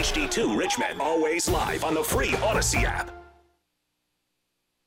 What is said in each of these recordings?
HD2 Richmond. Always live on the free Audacy app.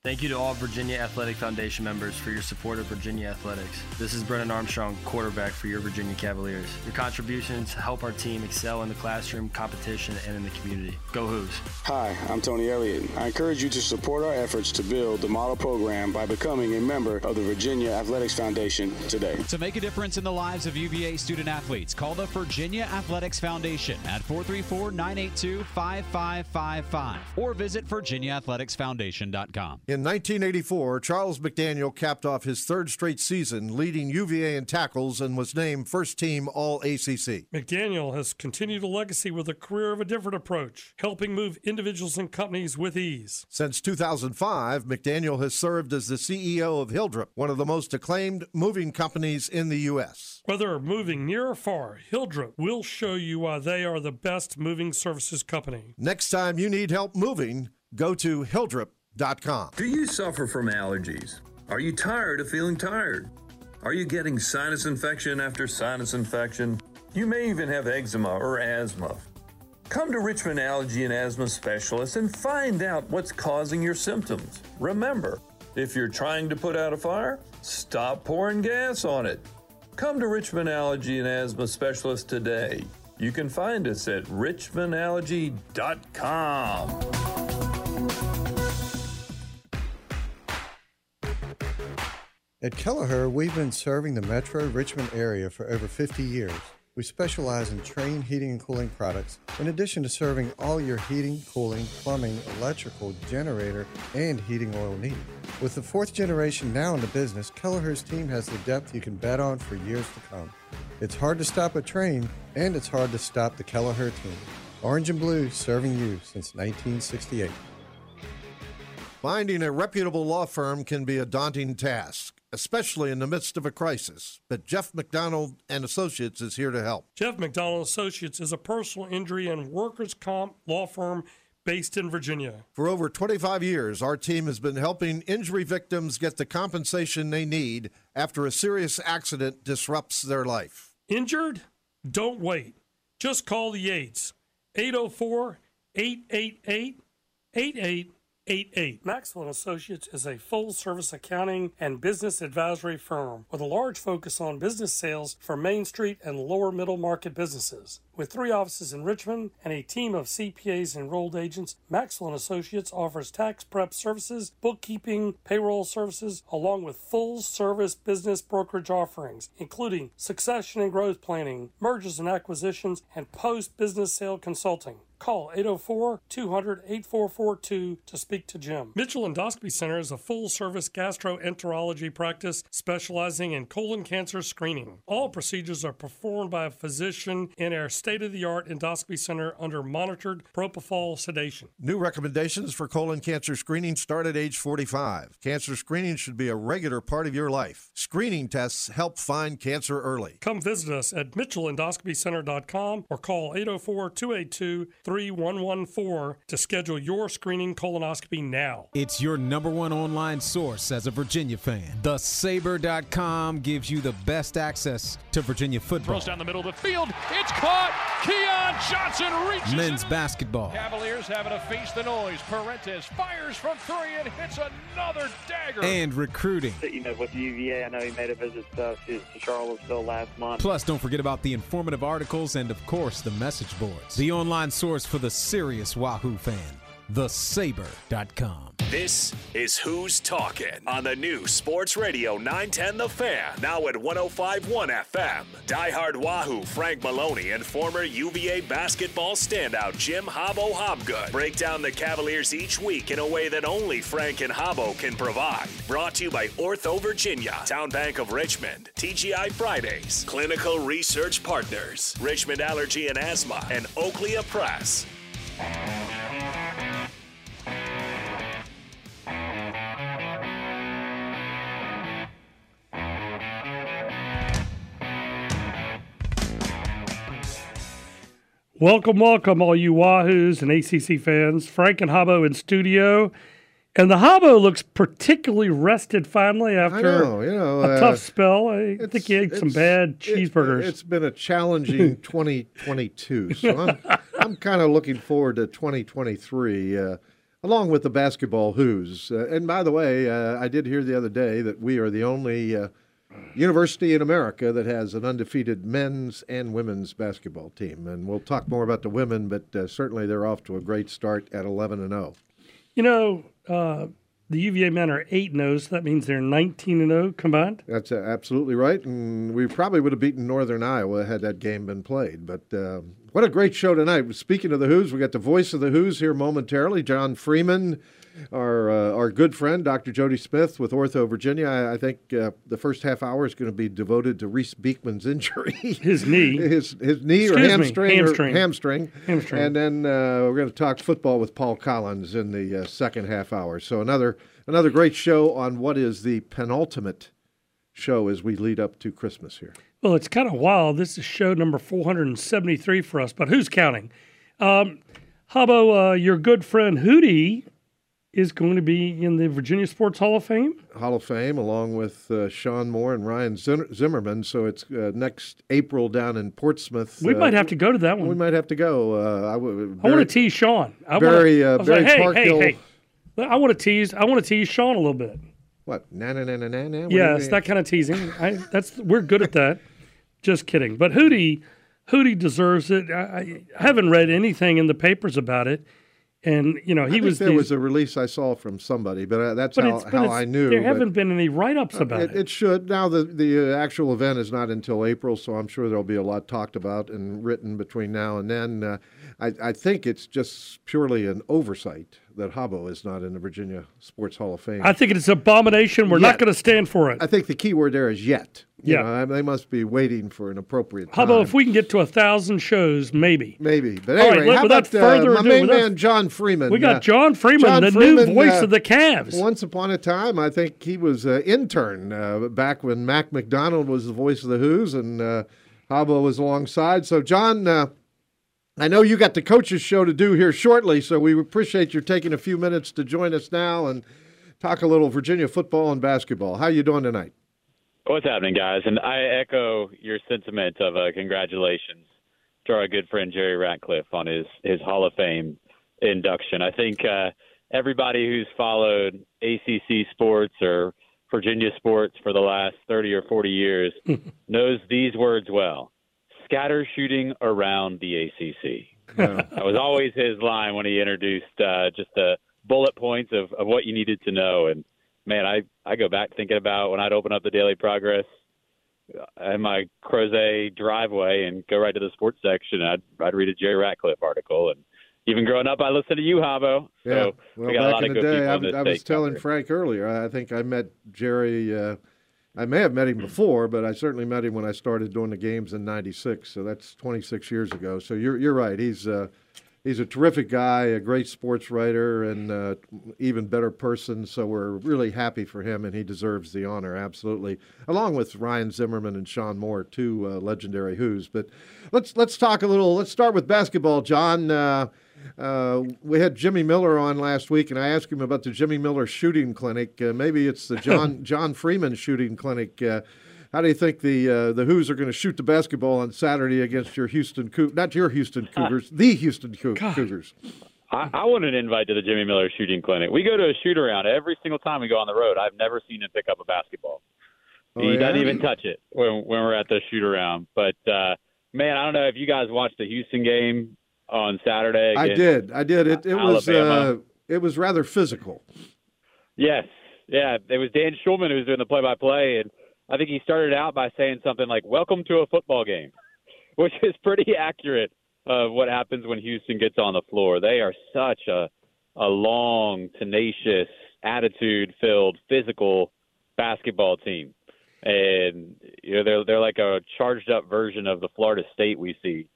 Thank you to all Virginia Athletic Foundation members for your support of Virginia Athletics. This is Brennan Armstrong, quarterback for your Virginia Cavaliers. Your contributions help our team excel in the classroom, competition, and in the community. Go Hoos! Hi, I'm Tony Elliott. I encourage you to support our efforts to build the model program by becoming a member of the Virginia Athletics Foundation today. To make a difference in the lives of UVA student athletes, call the Virginia Athletics Foundation at 434 982 5555 or visit virginiaathleticsfoundation.com. In 1984, Charles McDaniel capped off his third straight season, leading UVA in tackles and was named first team All ACC. McDaniel has continued a legacy with a career of a different approach, helping move individuals and companies with ease. Since 2005, McDaniel has served as the CEO of Hilldrup, one of the most acclaimed moving companies in the U.S. Whether moving near or far, Hilldrup will show you why they are the best moving services company. Next time you need help moving, go to Do you suffer from allergies? Are you tired of feeling tired? Are you getting sinus infection after sinus infection? You may even have eczema or asthma. Come to Richmond Allergy and Asthma Specialists and find out what's causing your symptoms. Remember, if you're trying to put out a fire, stop pouring gas on it. Come to Richmond Allergy and Asthma Specialists today. You can find us at richmondallergy.com. At Kelleher, we've been serving the metro Richmond area for over 50 years. We specialize in Trane heating and cooling products, in addition to serving all your heating, cooling, plumbing, electrical, generator, and heating oil needs. With the fourth generation now in the business, Kelleher's team has the depth you can bet on for years to come. It's hard to stop a Trane, and it's hard to stop the Kelleher team. Orange and Blue serving you since 1968. Finding a reputable law firm can be a daunting task especially in the midst of a crisis. But Jeff McDonald and Associates is here to help. Jeff McDonald Associates is a personal injury and workers' comp law firm based in Virginia. For over 25 years, our team has been helping injury victims get the compensation they need after a serious accident disrupts their life. Injured? Don't wait. Just call the Yates. 804 888 88 88. Maxwell Associates is a full-service accounting and business advisory firm with a large focus on business sales for Main Street and lower middle market businesses. With three offices in Richmond and a team of CPAs and enrolled agents, Maxwell Associates offers tax prep services, bookkeeping, payroll services, along with full-service business brokerage offerings, including succession and growth planning, mergers and acquisitions, and post-business sale consulting. Call 804 200 8442 to speak to Jim. Mitchell Endoscopy Center is a full service gastroenterology practice specializing in colon cancer screening. All procedures are performed by a physician in our state of the art endoscopy center under monitored propofol sedation. New recommendations for colon cancer screening start at age 45. Cancer screening should be a regular part of your life. Screening tests help find cancer early. Come visit us at mitchellendoscopycenter.com or call 804 282 3114 to schedule your screening colonoscopy now. It's your number one online source as a Virginia fan. TheSabre.com gives you the best access to Virginia football. Throws down the middle of the field. It's caught. Keon Johnson reaches. Men's basketball. Cavaliers having to face the noise. Parentes fires from three and hits another dagger. And recruiting. You know, with UVA, I know he made a visit to, to Charlottesville last month. Plus, don't forget about the informative articles and, of course, the message boards. The online source for the serious Wahoo fan. TheSabre.com. This is Who's Talking on the new Sports Radio 910 The Fan, now at 1051 FM. Diehard Wahoo Frank Maloney and former UVA basketball standout Jim Hobbo Hobgood break down the Cavaliers each week in a way that only Frank and Hobbo can provide. Brought to you by Ortho Virginia, TowneBank of Richmond, TGI Fridays, Clinical Research Partners, Richmond Allergy and Asthma, and Oakley Press. Welcome, welcome, all you Wahoos and ACC fans. Frank and Hobbo in studio. And the Hobbo looks particularly rested finally after know, you know, a uh, tough spell. I think he ate some bad cheeseburgers. It, has been a challenging 2022. So I'm, I'm kind of looking forward to 2023, uh, along with the basketball Hoos. Uh, and by the way, uh, I did hear the other day that we are the only uh, university in America that has an undefeated men's and women's basketball team. And we'll talk more about the women, but uh, certainly they're off to a great start at 11 and 0. You know, uh, the UVA men are 8 and 0, so that means they're 19 and 0 combined. That's uh, absolutely right. And we probably would have beaten Northern Iowa had that game been played. But uh, what a great show tonight. Speaking of the Hoos, we got the voice of the Hoos here momentarily, John Freeman our uh, our good friend Dr. Jody Smith with Ortho Virginia. I, I think uh, the first half hour is going to be devoted to Reese Beekman's injury, his knee, his his knee Excuse or me, hamstring, hamstring. or hamstring, Hamstring. and then uh, we're going to talk football with Paul Collins in the uh, second half hour. So another another great show on what is the penultimate show as we lead up to Christmas here. Well, it's kind of wild. This is show number 473 for us, but who's counting? Um, Hobbo, uh, your good friend Hootie is going to be in the Virginia Sports Hall of Fame. Hall of Fame, along with uh, Shawn Moore and Ryan Zimmerman. So it's uh, next April down in Portsmouth. We Uh, might have to go to that one. We might have to go. Uh, I, w- I want to tease Shawn. I Barry, wanna, uh, I Barry like, hey, Parkhill- hey, hey. I want to tease. I want to tease Shawn a little bit. What? Na na na na na na. Yes, that kind of teasing. I, that's we're good at that. Just kidding. But Hootie, Hootie deserves it. I, I haven't read anything in the papers about it, and you know I he think was. there the- was a release I saw from somebody, but uh, that's but how, but how I knew. There haven't been any write-ups about it, it. it should. Now the the uh, actual event is not until April, so I'm sure there'll be a lot talked about and written between now and then. Uh, I, I think it's just purely an oversight that Hobbo is not in the Virginia Sports Hall of Fame. I think it's an abomination. We're Yet. not going to stand for it. I think the key word there is yet. You Yeah. know, I- they must be waiting for an appropriate time. about if we can get to a thousand shows, maybe? Maybe. But right, anyway, let- how without about uh, further my ado, main without- man John Freeman? We got Uh, John Freeman, John the Freeman, new voice uh, of the Cavs. Once upon a time, I think he was an intern uh, back when Mac McDonald was the voice of the Hoos and uh, was alongside. So, John, uh, I know you got the coaches show to do here shortly, so we appreciate you taking a few minutes to join us now and talk a little Virginia football and basketball. How you doing tonight? What's happening, guys? And I echo your sentiment of uh, congratulations to our good friend Jerry Ratcliffe on his his Hall of Fame induction. I think uh, everybody who's followed ACC sports or Virginia sports for the last 30 or 40 years knows these words well. Scatter shooting around the ACC. that was always his line when he introduced uh, just the bullet points of, of what you needed to know. And man, I, I go back thinking about when I'd open up the Daily Progress in my Crozet driveway and go right to the sports section. I'd, I'd read a Jerry Ratcliffe article. And even growing up, I listened to you, Hobbo. So Yeah. Well, we got a back lot in of the day, I, I was telling. Frank earlier. I think I met Jerry. Uh, I may have met him before, but I certainly met him when I started doing the games in '96. So that's 26 years ago. So you're you're right. He's uh, he's a terrific guy, a great sports writer, and uh, even better person. So we're really happy for him, and he deserves the honor absolutely, along with Ryan Zimmerman and Shawn Moore, two uh, legendary Hoos. But let's let's talk a little. Let's start with basketball, John. Uh, uh, we had Jimmy Miller on last week, and I asked him about the Jimmy Miller shooting clinic. Uh, maybe it's the John John Freeman shooting clinic. Uh, how do you think the uh, the Hoos are going to shoot the basketball on Saturday against your Houston Cougars? Not your Houston Cougars, the Houston Cou- Cougars. I, I want an invite to the Jimmy Miller shooting clinic. We go to a shoot around every single time we go on the road. I've never seen him pick up a basketball. Oh, he yeah? doesn't even touch it when when we're at the shoot around. But uh, man, I don't know if you guys watched the Houston game on Saturday. I did, I did. It it was uh, it was rather physical. Yes, yeah. It was Dan Shulman who was doing the play-by-play, and I think he started out by saying something like "Welcome to a football game," which is pretty accurate of what happens when Houston gets on the floor. They are such a a long, tenacious, attitude-filled, physical basketball team, and you know they're they're like a charged-up version of the Florida State we see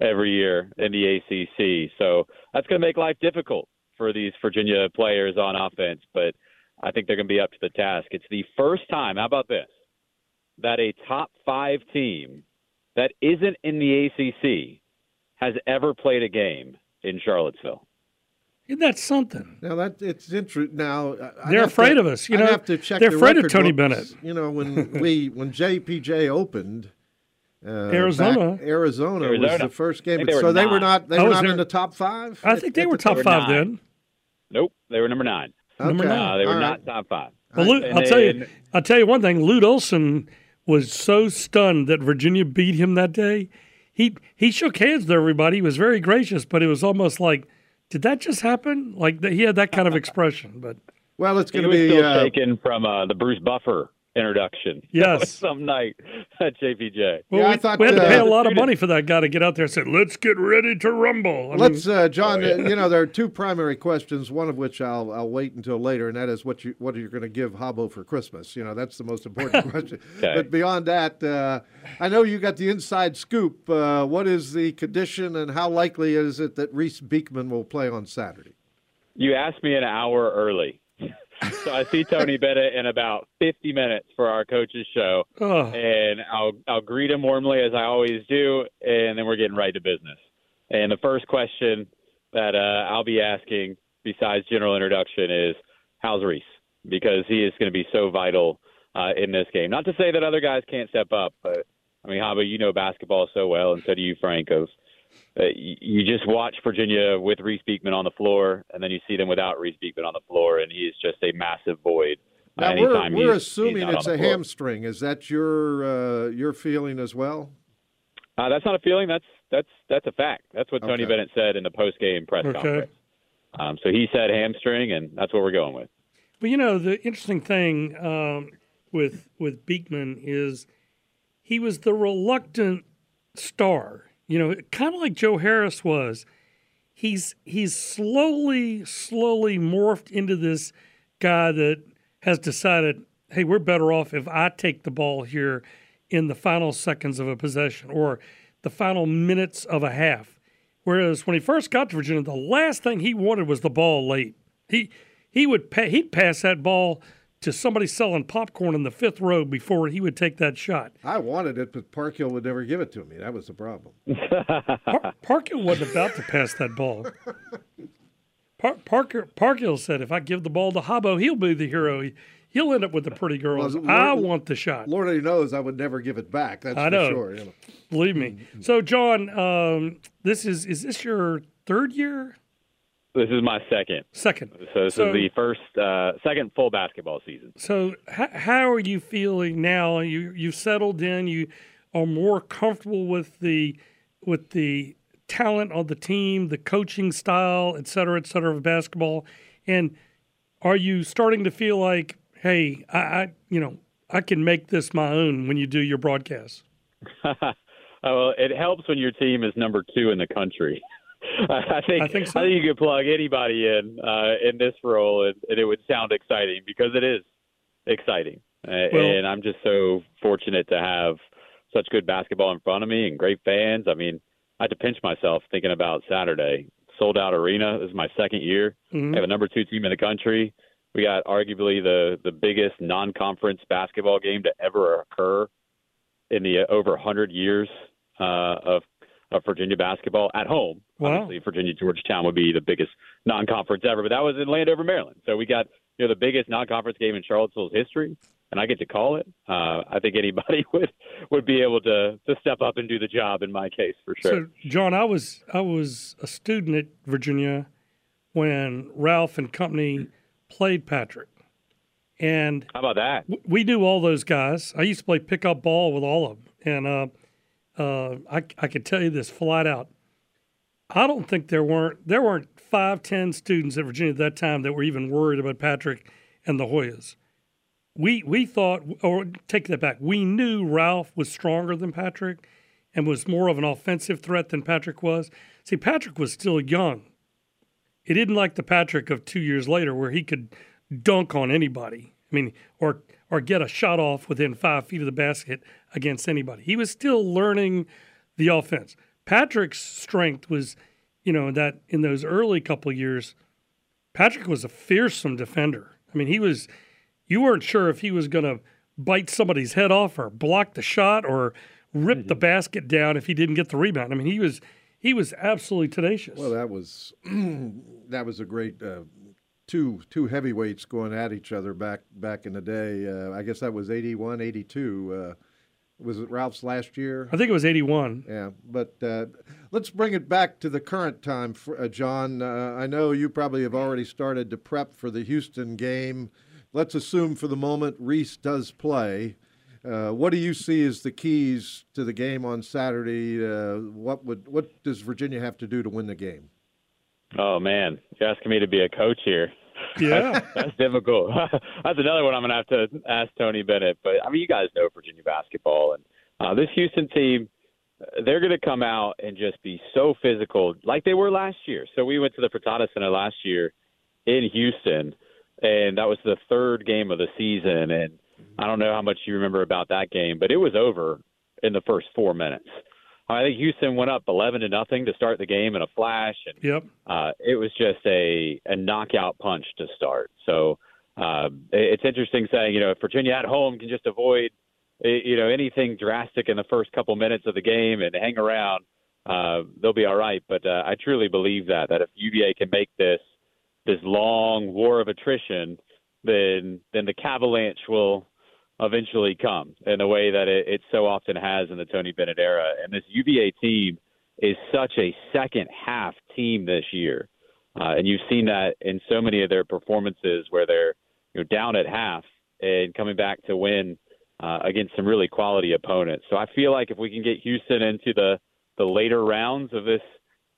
every year in the ACC. So that's going to make life difficult for these Virginia players on offense, but I think they're going to be up to the task. It's the first time, how about this, that a top five team that isn't in the ACC has ever played a game in Charlottesville. Isn't that something? Now that it's interesting. Now I- I'd They're afraid to- of us, you I'd know. have to check They're the afraid of Tony books. Bennett. You know, when we when JPJ opened, Uh, Arizona. back- Arizona, was the first game. they were so they were not. They I were not there- in the top five. I at- think they were the top were five nine. then. Nope, they were number nine. Number nine. Uh, they were All not right. top five. Well, Lou, I'll tell you. I'll tell you one thing. Lute Olson was so stunned that Virginia beat him that day. He he shook hands with everybody. He was very gracious, but it was almost like, did that just happen? Like he had that kind of expression. But Well, it's He going was to be. still Uh, shaken from uh, the Bruce Buffer introduction. Yes. some night at JPJ. well, Yeah, I we, thought, we had to pay a uh, lot of money for that guy to get out there and say, "Let's get ready to rumble." I Let's, mean, uh, John. uh, You know there are two primary questions. One of which I'll I'll wait until later, and that is what you what are you going to give Hobbo for Christmas? You know that's the most important question. Okay. But beyond that, uh, I know you got the inside scoop. Uh, what is the condition, and how likely is it that Reese Beekman will play on Saturday? You asked me an hour early. So I see Tony Bennett in about 50 minutes for our coaches show, oh, and I'll I'll greet him warmly as I always do, and then we're getting right to business. And the first question that uh, I'll be asking, besides general introduction, is how's Reese? Because he is going to be so vital uh, in this game. Not to say that other guys can't step up, but I mean, Hobbo, you know basketball so well, and so do you, Frank. Of you, you just watch Virginia with Reese Beekman on the floor, and then you see them without Reese Beekman on the floor, and he is just a massive void. uh, Now we're we're he's- he's assuming not it's a floor. hamstring. Is that your uh, your feeling as well? Uh, that's not a feeling. That's that's that's a fact. That's what Tony Okay. Bennett said in the post game press Okay. conference. Um, so he said hamstring, and that's what we're going with. But you know, the interesting thing um, with with Beekman is he was the reluctant star. You know, kind of like Joe Harris was. He's he's slowly, slowly morphed into this guy that has decided, hey, we're better off if I take the ball here in the final seconds of a possession or the final minutes of a half. Whereas when he first got to Virginia, the last thing he wanted was the ball late. He he would pa- he'd pass that ball to somebody selling popcorn in the fifth row before he would take that shot. I wanted it, but Parkhill would never give it to me. That was the problem. Par- Parkhill wasn't about to pass that ball. Par- Parker Parkhill said, "If I give the ball to Hobbo, he'll be the hero. He, he'll end up with the pretty girls. Well, I want the shot. Lord only knows I would never give it back. That's I for know. sure. you know. Believe me." So, John, um, this is is this your third year? This is my second. Second. So this So- is the first, uh, second full basketball season. So, h- how are you feeling now? You you've settled in. You are more comfortable with the with the talent on the team, the coaching style, et cetera, et cetera, of basketball. And are you starting to feel like, hey, I, I you know, I can make this my own when you do your broadcasts? Uh, well, it helps when your team is number two in the country. I think I think so. I think you could plug anybody in uh, in this role, and, and it would sound exciting because it is exciting. Uh, Well- and I'm just so fortunate to have such good basketball in front of me and great fans. I mean, I had to pinch myself thinking about Saturday. Sold out arena. This is my second year. Mhm. I have a number two team in the country. We got arguably the the biggest non-conference basketball game to ever occur in the over 100 years uh, of of Virginia basketball at home. Wow. Obviously, Virginia Georgetown would be the biggest non-conference ever, but that was in Landover, Maryland. So we got you know the biggest non-conference game in Charlottesville's history, and I get to call it. Uh, I think anybody would would be able to to step up and do the job in my case for sure. So, John, I was I was a student at Virginia when Ralph and company played Patrick, and How about that? w- we knew all those guys. I used to play pickup ball with all of them, and uh, uh, I I can tell you this flat out. I don't think there weren't there weren't five ten students at Virginia at that time that were even worried about Patrick and the Hoyas. We we thought, or take that back. We knew Ralph was stronger than Patrick, and was more of an offensive threat than Patrick was. See, Patrick was still young. It didn't like the Patrick of two years later, where he could dunk on anybody. I mean, or or get a shot off within five feet of the basket against anybody. He was still learning the offense. Patrick's strength was, you know, that in those early couple of years, Patrick was a fearsome defender. I mean, he was. You weren't sure if he was going to bite somebody's head off or block the shot or rip the basket down if he didn't get the rebound. I mean, he was he was absolutely tenacious. Well, that was that was a great uh, two two heavyweights going at each other back back in the day. Uh, I guess that was 81, 82. Uh, Was it Ralph's last year? I think it was 81. Yeah, but uh, let's bring it back to the current time, for, uh, John. Uh, I know you probably have already started to prep for the Houston game. Let's assume for the moment Reese does play. Uh, what do you see as the keys to the game on Saturday? Uh, what would what does Virginia have to do to win the game? Oh man, you're asking me to be a coach here. Yeah, that's difficult. that's another one I'm going to have to ask Tony Bennett. But I mean, you guys know Virginia basketball, and uh, this Houston team, they're going to come out and just be so physical, like they were last year. So we went to the Fertitta Center last year in Houston, and that was the third game of the season. And I don't know how much you remember about that game, but it was over in the first four minutes. I think Houston went up eleven to nothing to start the game in a flash, and yep, uh, it was just a a knockout punch to start. So uh, it's interesting saying you know if Virginia at home can just avoid you know anything drastic in the first couple minutes of the game and hang around, uh, they'll be all right. But uh, I truly believe that that if UVA can make this this long war of attrition, then then the Cavalanche will eventually come in the way that it, it so often has in the Tony Bennett era. And this UVA team is such a second half team this year. Uh, and you've seen that in so many of their performances where they're you know, down at half and coming back to win uh, against some really quality opponents. So I feel like if we can get Houston into the, the later rounds of this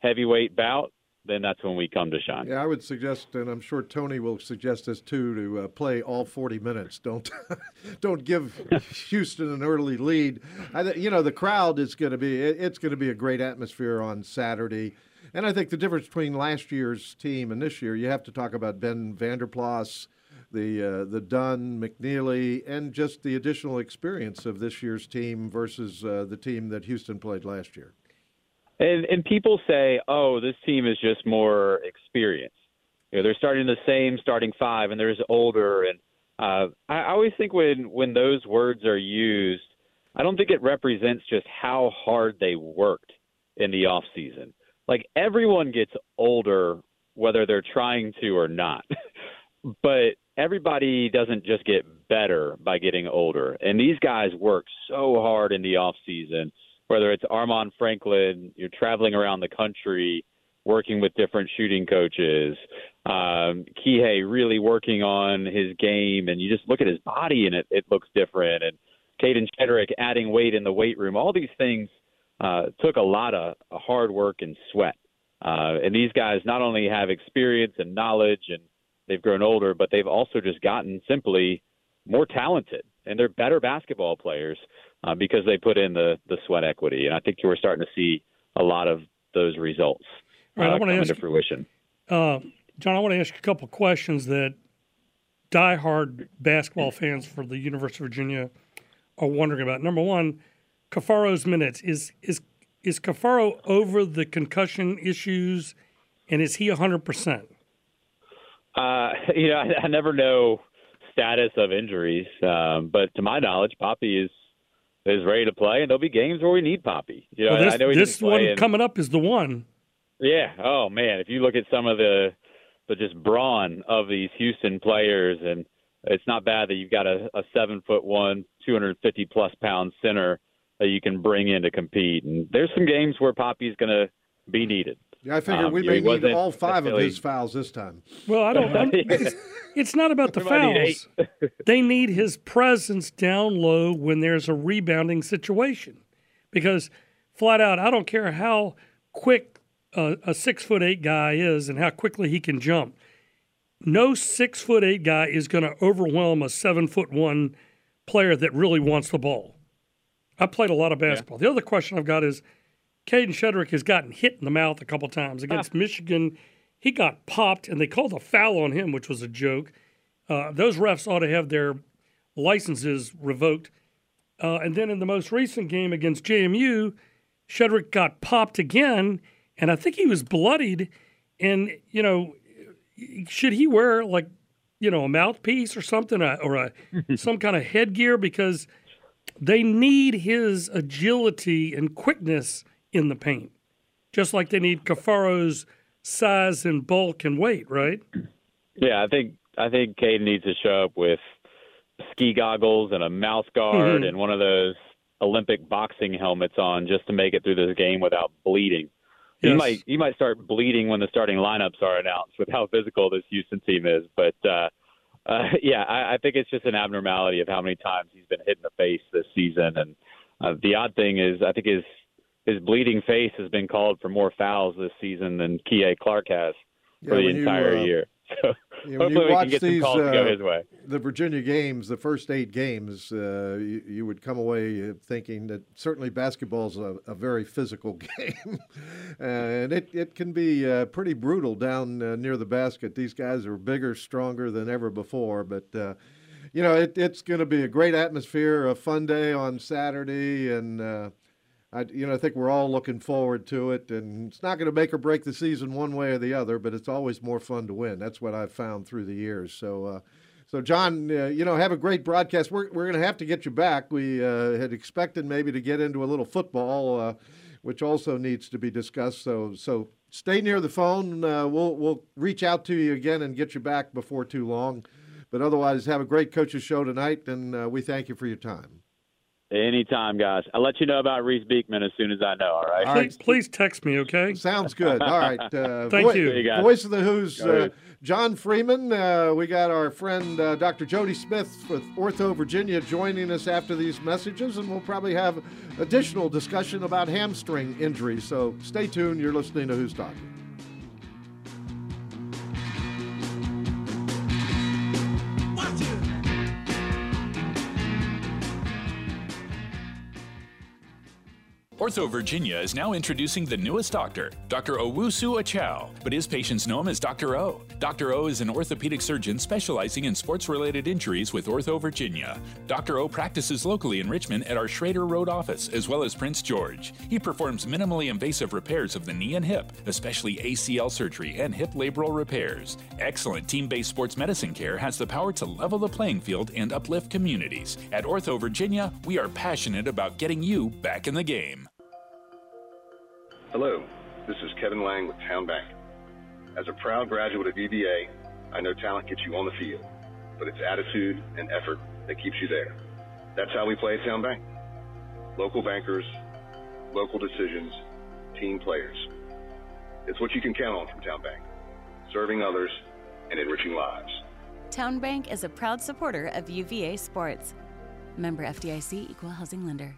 heavyweight bout, then that's when we come to shine. Yeah, I would suggest, and I'm sure Tony will suggest this too, to uh, play all 40 minutes. Don't don't give Houston an early lead. I, you know, the crowd is going to be it's going to be a great atmosphere on Saturday. And I think the difference between last year's team and this year, you have to talk about Ben Vanderplas, the uh, the Dunn, McKneely, and just the additional experience of this year's team versus uh, the team that Houston played last year. And and people say, oh, this team is just more experienced. You know, they're starting the same starting five, and there's older. And uh, I always think when when those words are used, I don't think it represents just how hard they worked in the off season. Like everyone gets older, whether they're trying to or not. but everybody doesn't just get better by getting older. And these guys work so hard in the off season whether it's Armaan Franklin, you're traveling around the country, working with different shooting coaches. Um, Kihei really working on his game, and you just look at his body and it, it looks different. And Kadin Shedrick adding weight in the weight room. All these things uh, took a lot of hard work and sweat. Uh, and these guys not only have experience and knowledge and they've grown older, but they've also just gotten simply more talented and they're better basketball players uh, because they put in the the sweat equity, and I think we're starting to see a lot of those results uh, right, I come ask, into fruition. Uh, John, I want to ask you a couple of questions that diehard basketball fans for the University of Virginia are wondering about. Number one, Caffaro's minutes is is is Caffaro over the concussion issues, and is he hundred percent? Uh, you know, I, I, never know status of injuries, um, but to my knowledge, Poppy is is ready to play, and there'll be games where we need Poppy. You know, well, this, I know this one coming up is the one. Yeah. Oh man, if you look at some of the the just brawn of these Houston players, and it's not bad that you've got a, a seven foot one, two hundred fifty plus pound center that you can bring in to compete. And there's some games where Poppy's going to be needed. Yeah, I figure um, we may need all five of his fouls this time. Well, I don't. it's, it's not about the fouls. they need his presence down low when there's a rebounding situation, because flat out, I don't care how quick a, a six foot eight guy is and how quickly he can jump. No six foot eight guy is going to overwhelm a seven foot one player that really wants the ball. I played a lot of basketball. Yeah. The other question I've got is Kadin Shedrick has gotten hit in the mouth a couple times against ah. Michigan. He got popped, and they called a foul on him, which was a joke. Uh, those refs ought to have their licenses revoked. Uh, and then in the most recent game against JMU, Shedrick got popped again, and I think he was bloodied. And you know, should he wear like you know a mouthpiece or something, or a some kind of headgear because they need his agility and quickness in the paint, just like they need Caffaro's size and bulk and weight, right? Yeah, I think I think Cade needs to show up with ski goggles and a mouth guard mm-hmm. and one of those Olympic boxing helmets on just to make it through this game without bleeding. Yes. You might you might start bleeding when the starting lineups are announced with how physical this Houston team is. But uh, uh, yeah, I, I think it's just an abnormality of how many times he's been hit in the face this season. And uh, the odd thing is, I think his his bleeding face has been called for more fouls this season than Kie Clark has Yeah, for the when you, entire uh, year. So Yeah, hopefully we can get these, some calls to go uh, his way. the Virginia games, the first eight games, uh, you, you would come away thinking that certainly basketball's a, a very physical game, and it, it can be uh, pretty brutal down uh, near the basket. These guys are bigger, stronger than ever before, but. Uh, you know, it, it's going to be a great atmosphere, a fun day on Saturday, and uh, I, you know, I think we're all looking forward to it. And it's not going to make or break the season one way or the other, but it's always more fun to win. That's what I've found through the years. So, uh, so John, uh, you know, have a great broadcast. We're we're going to have to get you back. We uh, had expected maybe to get into a little football, uh, which also needs to be discussed. So, so stay near the phone. Uh, we'll we'll reach out to you again and get you back before too long. But otherwise, have a great coaches show tonight, and uh, we thank you for your time. Anytime, guys. I'll let you know about Reese Beekman as soon as I know. All right. All right. Please, please text me, okay? Sounds good. All right. Uh, Thank vo- you. You. Voice of the Hoos uh. John Freeman. Uh, we got our friend uh, Dr. Jody Smith with Ortho Virginia joining us after these messages, and we'll probably have additional discussion about hamstring injuries. So stay tuned. You're listening to Who's Talking. Ortho Virginia is now introducing the newest doctor, Dr. Owusu Achow, but his patients know him as Dr. O. Dr. O is an orthopedic surgeon specializing in sports related injuries with Ortho Virginia. Dr. O practices locally in Richmond at our Schrader Road office, as well as Prince George. He performs minimally invasive repairs of the knee and hip, especially ACL surgery and hip labral repairs. Excellent team based sports medicine care has the power to level the playing field and uplift communities. At Ortho Virginia, we are passionate about getting you back in the game. Hello, this is Kevin Lang with TowneBank. As a proud graduate of UVA, I know talent gets you on the field, but it's attitude and effort that keeps you there. That's how we play at TowneBank. Local bankers, local decisions, team players. It's what you can count on from TowneBank, serving others and enriching lives. TowneBank is a proud supporter of UVA Sports. Member FDIC Equal Housing Lender.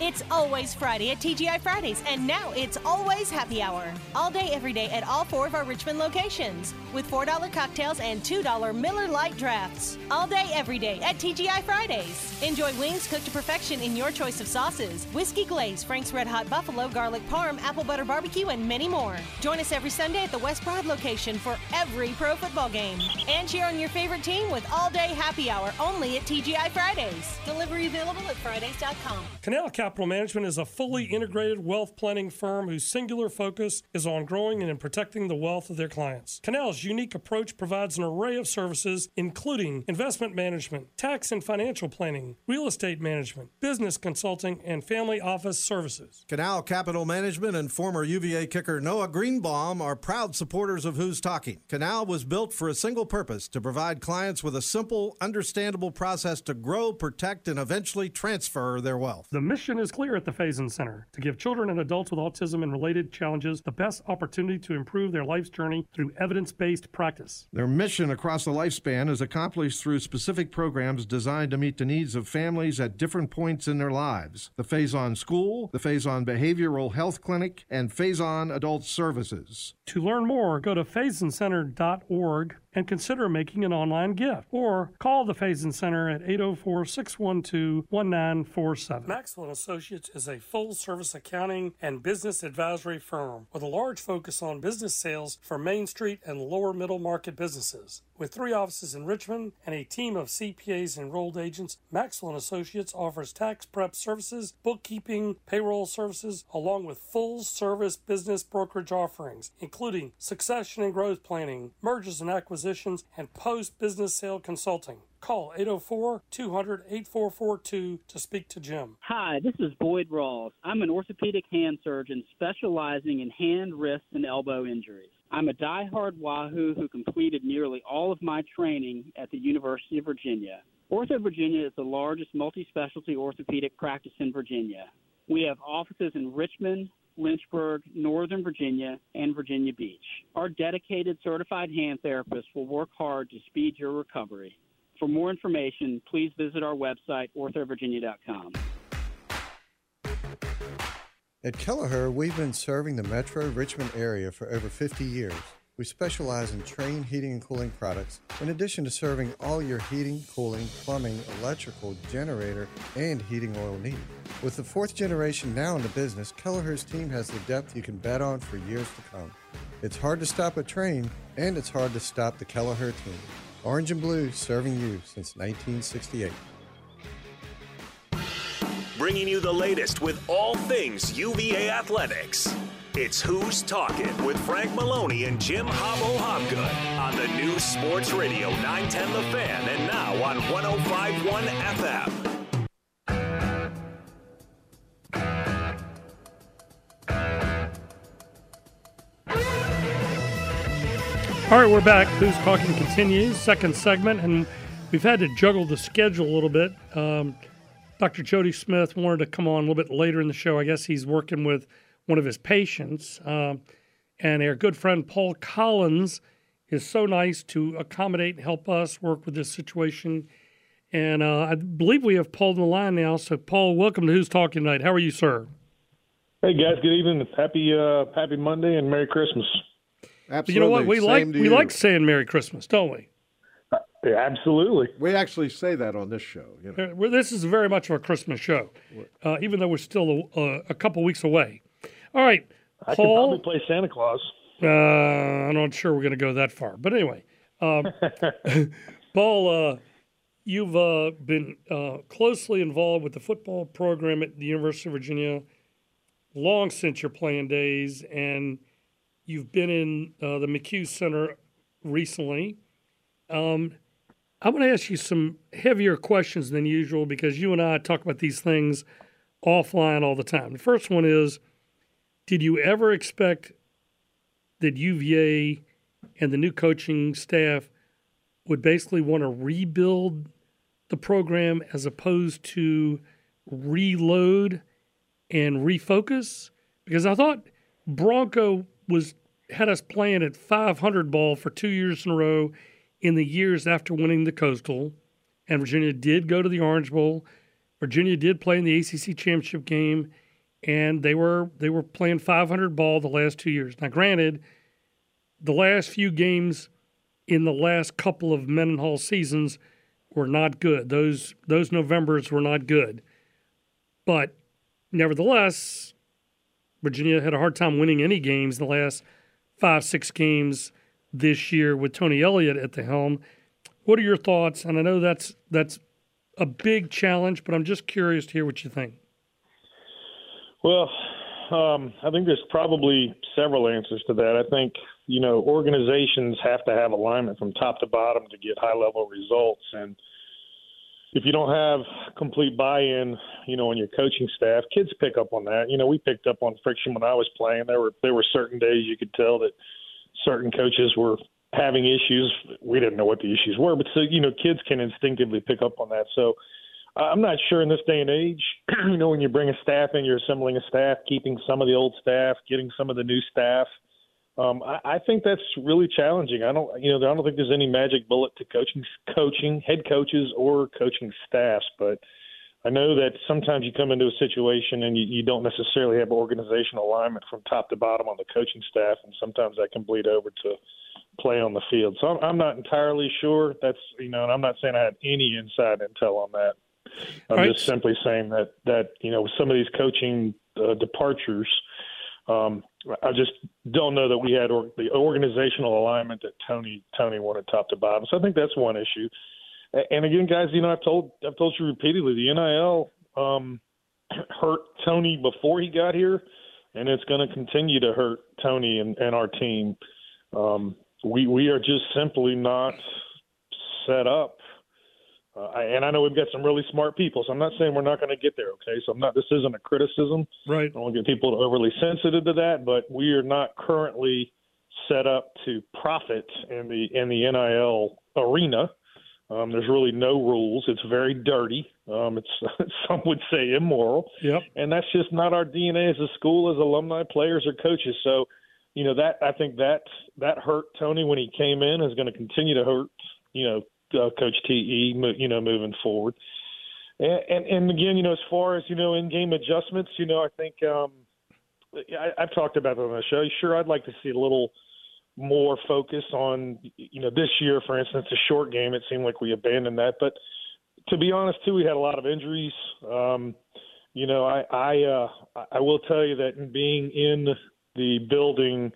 It's always Friday at TGI Fridays, and now it's always happy hour. All day, every day at all four of our Richmond locations with $4 cocktails and $2 Miller Lite drafts. All day, every day at TGI Fridays. Enjoy wings cooked to perfection in your choice of sauces whiskey glaze, Frank's Red Hot Buffalo, garlic parm, apple butter barbecue, and many more. Join us every Sunday at the West Broad location for every pro football game. And cheer on your favorite team with all day happy hour only at TGI Fridays. Delivery available at Fridays.com. Canal Capital Management is a fully mm-hmm. integrated wealth planning firm whose singular focus is on growing and in protecting the wealth of their clients. Canal's unique approach provides an array of services, including investment management, tax and financial planning, real estate management, business consulting, and family office services. Canal Capital Management and former UVA kicker Noah Greenbaum are proud supporters of Who's Talking. Canal was built for a single purpose to provide clients with a simple, understandable process to grow, protect, and eventually transfer their wealth. The mission is clear at the Faison Center to give children and adults with autism and related challenges the best opportunity to improve their life's journey through evidence based practice. Their mission across the lifespan is accomplished through specific programs designed to meet the needs of families at different points in their lives. The Faison School, the Faison Behavioral Health Clinic, and Faison Adult Services. To learn more, go to FaisonCenter.org and consider making an online gift or call the Faison Center at 804-612-1947. Maxwell Associates is a full-service accounting and business advisory firm with a large focus on business sales for Main Street and lower middle market businesses. With three offices in Richmond and a team of CPAs and enrolled agents, Maxwell & Associates offers tax prep services, bookkeeping, payroll services, along with full-service business brokerage offerings, including succession and growth planning, mergers and acquisitions, and post-business sale consulting. Call 804 200 8442 to speak to Jim. Hi, this is Boyd Rawls. I'm an orthopedic hand surgeon specializing in hand, wrist, and elbow injuries. I'm a die-hard Wahoo who completed nearly all of my training at the University of Virginia. Ortho Virginia is the largest multi specialty orthopedic practice in Virginia. We have offices in Richmond, Lynchburg, Northern Virginia, and Virginia Beach. Our dedicated certified hand therapists will work hard to speed your recovery. For more information, please visit our website, orthovirginia.com. At Kelleher, we've been serving the metro Richmond area for over 50 years. We specialize in Trane heating and cooling products, in addition to serving all your heating, cooling, plumbing, electrical, generator, and heating oil needs. With the fourth generation now in the business, Kelleher's team has the depth you can bet on for years to come. It's hard to stop a Trane, and it's hard to stop the Kelleher team. Orange and Blue serving you since 1968. Bringing you the latest with all things UVA athletics. It's Who's Talking with Frank Maloney and Jim Hobbo Hobgood on the new Sports Radio 910 The Fan and now on 1051 FM. All right, we're back. Who's Talking continues, second segment, and we've had to juggle the schedule a little bit. Um, Dr. Jody Smith wanted to come on a little bit later in the show. I guess he's working with one of his patients. Um, and our good friend Paul Collins is so nice to accommodate and help us work with this situation. And uh, I believe we have Paul on the line now. So, Paul, welcome to Who's Talking Tonight. How are you, sir? Hey guys, good evening. Happy uh, Happy Monday and Merry Christmas. But you know what? We like we like saying Merry Christmas, don't we? Yeah, absolutely. We actually say that on this show. You know. Uh, well, this is very much of a Christmas show, uh, even though we're still a, a couple weeks away. All right, I could probably play Santa Claus. Uh, I'm not sure we're going to go that far, but anyway, um, Paul, uh, you've uh, been uh, closely involved with the football program at the University of Virginia long since your playing days, and you've been in uh, the McCue Center recently. Um, I want to ask you some heavier questions than usual because you and I talk about these things offline all the time. The first one is Did you ever expect that UVA and the new coaching staff would basically want to rebuild the program as opposed to reload and refocus? Because I thought Bronco was had us playing at 500 ball for two years in a row in the years after winning the Coastal, and Virginia did go to the Orange Bowl. Virginia did play in the ACC championship game, and they were they were playing 500 ball the last two years. Now, granted, the last few games in the last couple of Mendenhall seasons were not good. Those those Novembers were not good, but nevertheless, Virginia had a hard time winning any games in the last five six games this year with Tony Elliott at the helm. What are your thoughts? And I know that's that's a big challenge, but I'm just curious to hear what you think. Well, um, I think there's probably several answers to that. I think you know organizations have to have alignment from top to bottom to get high level results, and if you don't have complete buy-in, you know, on your coaching staff, kids pick up on that. You know, we picked up on friction when I was playing. There were there were certain days you could tell that certain coaches were having issues. We didn't know what the issues were, but so you know, kids can instinctively pick up on that. So I'm not sure in this day and age, you know, when you bring a staff in, you're assembling a staff, keeping some of the old staff, getting some of the new staff. Um, I, I think that's really challenging. I don't, you know, I don't think there's any magic bullet to coaching, coaching, head coaches or coaching staffs, but I know that sometimes you come into a situation and you, you don't necessarily have organizational alignment from top to bottom on the coaching staff, and sometimes that can bleed over to play on the field. So I'm, I'm not entirely sure. That's you know, and I'm not saying I had any inside intel on that. I'm Right. just simply saying that that you know with some of these coaching uh, departures, um, I just don't know that we had or, the organizational alignment that Tony Tony wanted top to bottom. So I think that's one issue. And again, guys, you know I've told I've told you repeatedly the NIL um, hurt Tony before he got here, and it's going to continue to hurt Tony and, and our team. Um, we we are just simply not set up. Uh, and I know we've got some really smart people, so I'm not saying we're not going to get there. Okay, so I'm not. This isn't a criticism. Right. I don't want to get people overly sensitive to that, but we are not currently set up to profit in the in the NIL arena. Um, there's really no rules. It's very dirty. Um, it's some would say immoral. Yep. And that's just not our DNA as a school, as alumni, players, or coaches. So, you know that I think that that hurt Tony when he came in is going to continue to hurt. You know, uh, Coach Te. You know, moving forward. And, and and again, you know, as far as you know, in-game adjustments, you know, I think um, I, I've talked about it on the show. Sure, I'd like to see a little more focus on you know this year for instance a short game it seemed like we abandoned that but to be honest too we had a lot of injuries um you know i i uh i will tell you that in being in the building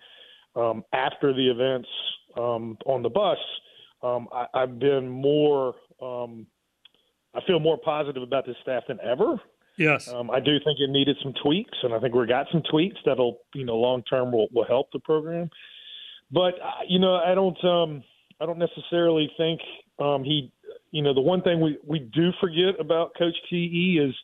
um after the events um on the bus um I, i've been more um i feel more positive about this staff than ever Yes. um, I do think it needed some tweaks, and I think we got some tweaks that'll, you know, long term will, will help the program. But uh, you know, I don't, um, I don't necessarily think um, he, you know, the one thing we we do forget about Coach Te is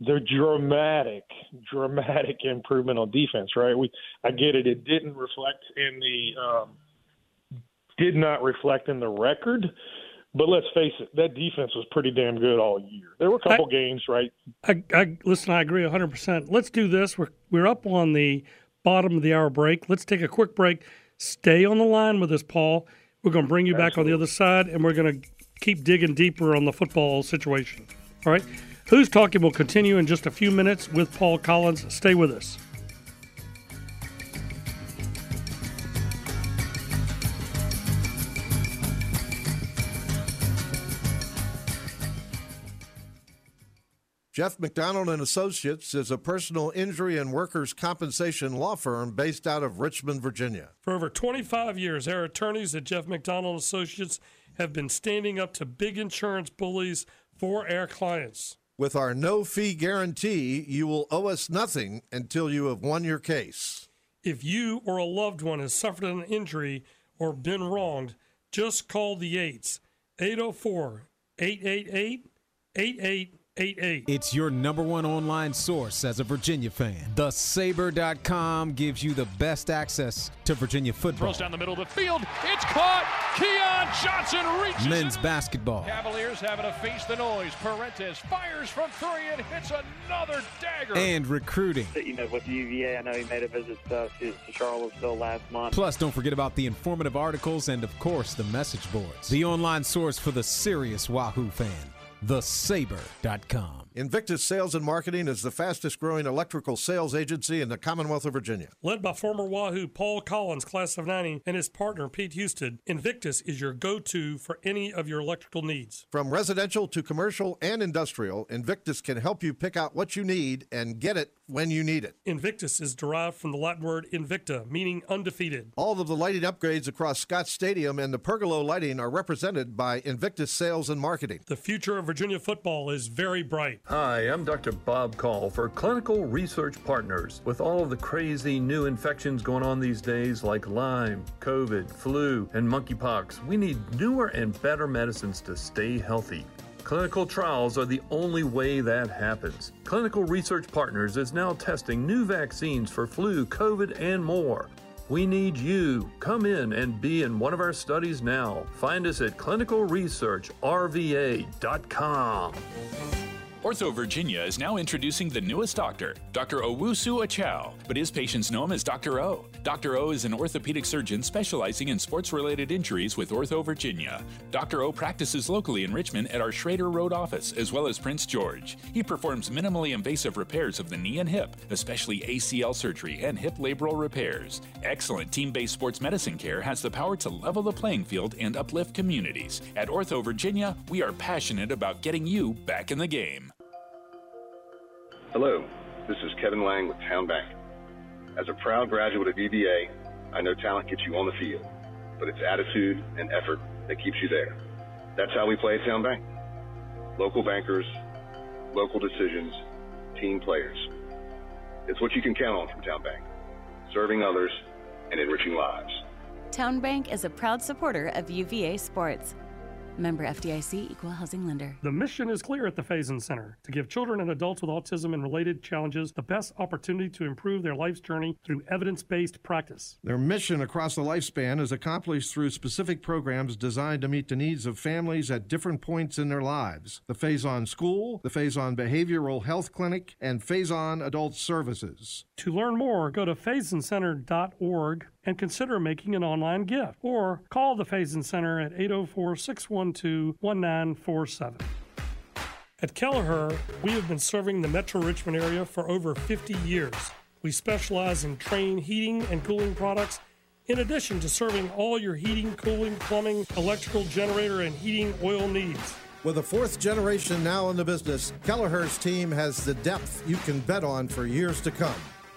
the dramatic, dramatic improvement on defense. Right? We, I get it. It didn't reflect in the, um, did not reflect in the record. But let's face it, that defense was pretty damn good all year. There were a couple I, games, right? I, I listen. I agree 100. percent Let's do this. We're we're up on the bottom of the hour break. Let's take a quick break. Stay on the line with us, Paul. We're going to bring you Absolutely. back on the other side, and we're going to keep digging deeper on the football situation. All right. Who's talking? will continue in just a few minutes with Paul Collins. Stay with us. Jeff McDonald and Associates is a personal injury and workers' compensation law firm based out of Richmond, Virginia. For over 25 years, our attorneys at Jeff McDonald Associates have been standing up to big insurance bullies for our clients. With our no fee guarantee, you will owe us nothing until you have won your case. If you or a loved one has suffered an injury or been wronged, just call the Yates 804 888 88 88. It's your number one online source as a Virginia fan. TheSabre.com gives you the best access to Virginia football. Throws down the middle of the field. It's caught. Keon Johnson reaches. Men's basketball. Cavaliers having to face the noise. Parentes fires from three and hits another dagger. And recruiting. You know, with UVA, I know he made a visit uh, to Charlottesville last month. Plus, don't forget about the informative articles and, of course, the message boards. The online source for the serious Wahoo fan thesabre.com. Invictus Sales and Marketing is the fastest growing electrical sales agency in the Commonwealth of Virginia. Led by former Wahoo Paul Collins, class of 90, and his partner Pete Houston, Invictus is your go to for any of your electrical needs. From residential to commercial and industrial, Invictus can help you pick out what you need and get it when you need it. Invictus is derived from the Latin word invicta, meaning undefeated. All of the lighting upgrades across Scott Stadium and the pergola lighting are represented by Invictus Sales and Marketing. The future of Virginia football is very bright. Hi, I'm Dr. Bob Call for Clinical Research Partners. With all of the crazy new infections going on these days, like Lyme, COVID, flu, and monkeypox, we need newer and better medicines to stay healthy. Clinical trials are the only way that happens. Clinical Research Partners is now testing new vaccines for flu, COVID, and more. We need you. Come in and be in one of our studies now. Find us at clinicalresearchrva.com. Ortho Virginia is now introducing the newest doctor, Dr. Owusu Achao, but his patients know him as Dr. O. Dr. O is an orthopedic surgeon specializing in sports related injuries with Ortho Virginia. Dr. O practices locally in Richmond at our Schrader Road office, as well as Prince George. He performs minimally invasive repairs of the knee and hip, especially ACL surgery and hip labral repairs. Excellent team based sports medicine care has the power to level the playing field and uplift communities. At Ortho Virginia, we are passionate about getting you back in the game. Hello, this is Kevin Lang with TowneBank. As a proud graduate of UVA, I know talent gets you on the field, but it's attitude and effort that keeps you there. That's how we play at TowneBank. Local bankers, local decisions, team players. It's what you can count on from TowneBank, serving others and enriching lives. TowneBank is a proud supporter of UVA sports. Member FDIC Equal Housing Lender. The mission is clear at the Faison Center to give children and adults with autism and related challenges the best opportunity to improve their life's journey through evidence based practice. Their mission across the lifespan is accomplished through specific programs designed to meet the needs of families at different points in their lives. The Faison School, the Faison Behavioral Health Clinic, and Faison Adult Services. To learn more, go to faisoncenter.org and consider making an online gift or call the Faison Center at 804 612 1947. At Kelleher, we have been serving the Metro Richmond area for over 50 years. We specialize in Trane heating and cooling products, in addition to serving all your heating, cooling, plumbing, electrical, generator, and heating oil needs. With a fourth generation now in the business, Kelleher's team has the depth you can bet on for years to come.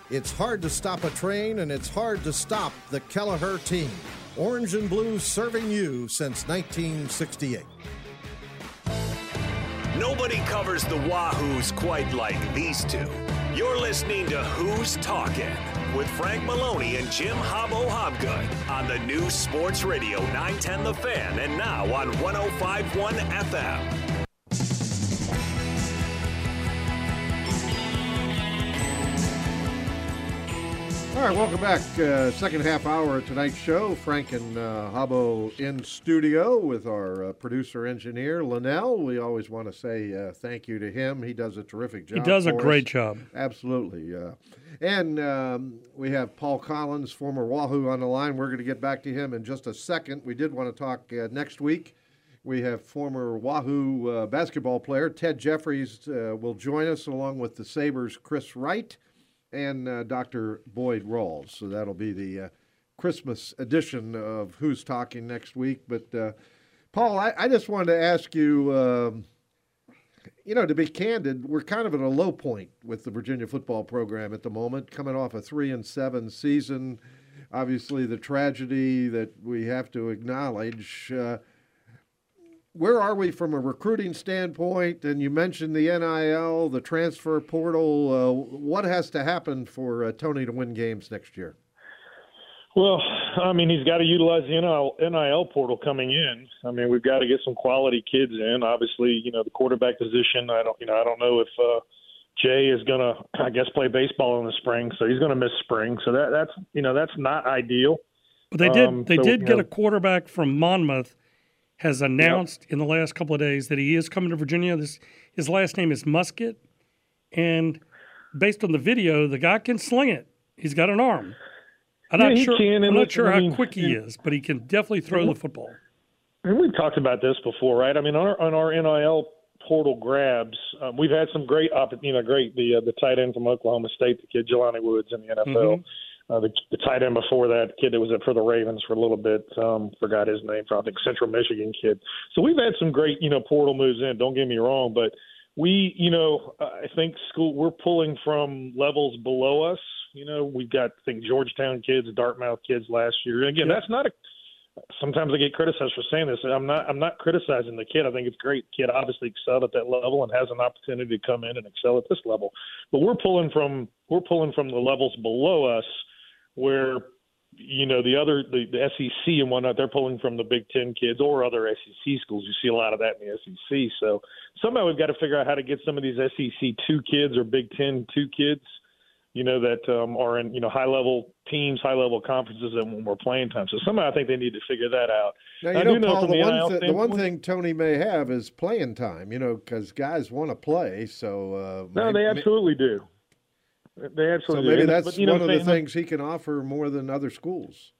It's hard to stop a train, and it's hard to stop the Kelleher team. Orange and blue serving you since 1968. Nobody covers the Wahoos quite like these two. You're listening to Who's Talking with Frank Maloney and Jim Hobbo Hobgood on the new Sports Radio 910 The Fan and now on 1051 FM. All right, welcome back. Uh, second half hour of tonight's show. Frank and uh, Hobbo in studio with our uh, producer engineer Linnell. We always want to say uh, thank you to him. He does a terrific job. He does a great us. job. Absolutely. Uh, and um, we have Paul Collins, former Wahoo, on the line. We're going to get back to him in just a second. We did want to talk uh, next week. We have former Wahoo uh, basketball player Ted Jeffries uh, will join us along with the Sabres' Chris Wright and uh, Dr. Boyd Rawls. So that'll be the uh, Christmas edition of Who's Talking next week. But uh, Paul, I, I, just wanted to ask you. Um, you know, to be candid, we're kind of at a low point with the Virginia football program at the moment, coming off a three and seven season. Obviously, the tragedy that we have to acknowledge. Uh, where are we from a recruiting standpoint? And you mentioned the NIL, the transfer portal. Uh, what has to happen for uh, Tony to win games next year? Well, I mean, he's got to utilize the NIL, NIL portal coming in. I mean, we've got to get some quality kids in. Obviously, you know, the quarterback position. I don't, you know, I don't know if uh, Jay is going to, I guess, play baseball in the spring, so he's going to miss spring. So that that's, you know, that's not ideal. But they did, Um, they so, did get know- a quarterback from Monmouth. Has announced in the last couple of days that he is coming to Virginia. This his last name is Muskett, and based on the video, the guy can sling it. He's got an arm. I'm Yeah, not sure. can, I'm not sure how mean, quick he is, but he can definitely throw the football. And we've talked about this before, right? I mean, on our, on our NIL portal grabs, um, we've had some great, you know, great the uh, the tight end from Oklahoma State, the kid Jelani Woods in the NFL. Mhm. Uh, the, the tight end before that, kid that was at for the Ravens for a little bit, um, forgot his name. I think Central Michigan kid. So we've had some great, you know, portal moves in. Don't get me wrong, but we, you know, I think school we're pulling from levels below us. You know, we've got I think Georgetown kids, Dartmouth kids last year. And again, that's not a sometimes I get criticized for saying this. I'm not I'm not criticizing the kid. I think it's great. The kid obviously excelled at that level and has an opportunity to come in and excel at this level. But we're pulling from we're pulling from the levels below us where you know the other the, the SEC and whatnot they're pulling from the Big Ten kids or other SEC schools. You see a lot of that in the SEC. So somehow we've got to figure out how to get some of these SEC two kids or Big Ten two kids you know, that um, are in, you know, high level teams, high level conferences, and when we're playing time. So somehow I think they need to figure that out. Now, I you do know, Paul, from the, one th- the one thing Tony may have is playing time, you know, because guys want to play. So, uh, No, may- they absolutely do. They So absolutely maybe do. that's But, you know, one of the things he can offer more than other schools.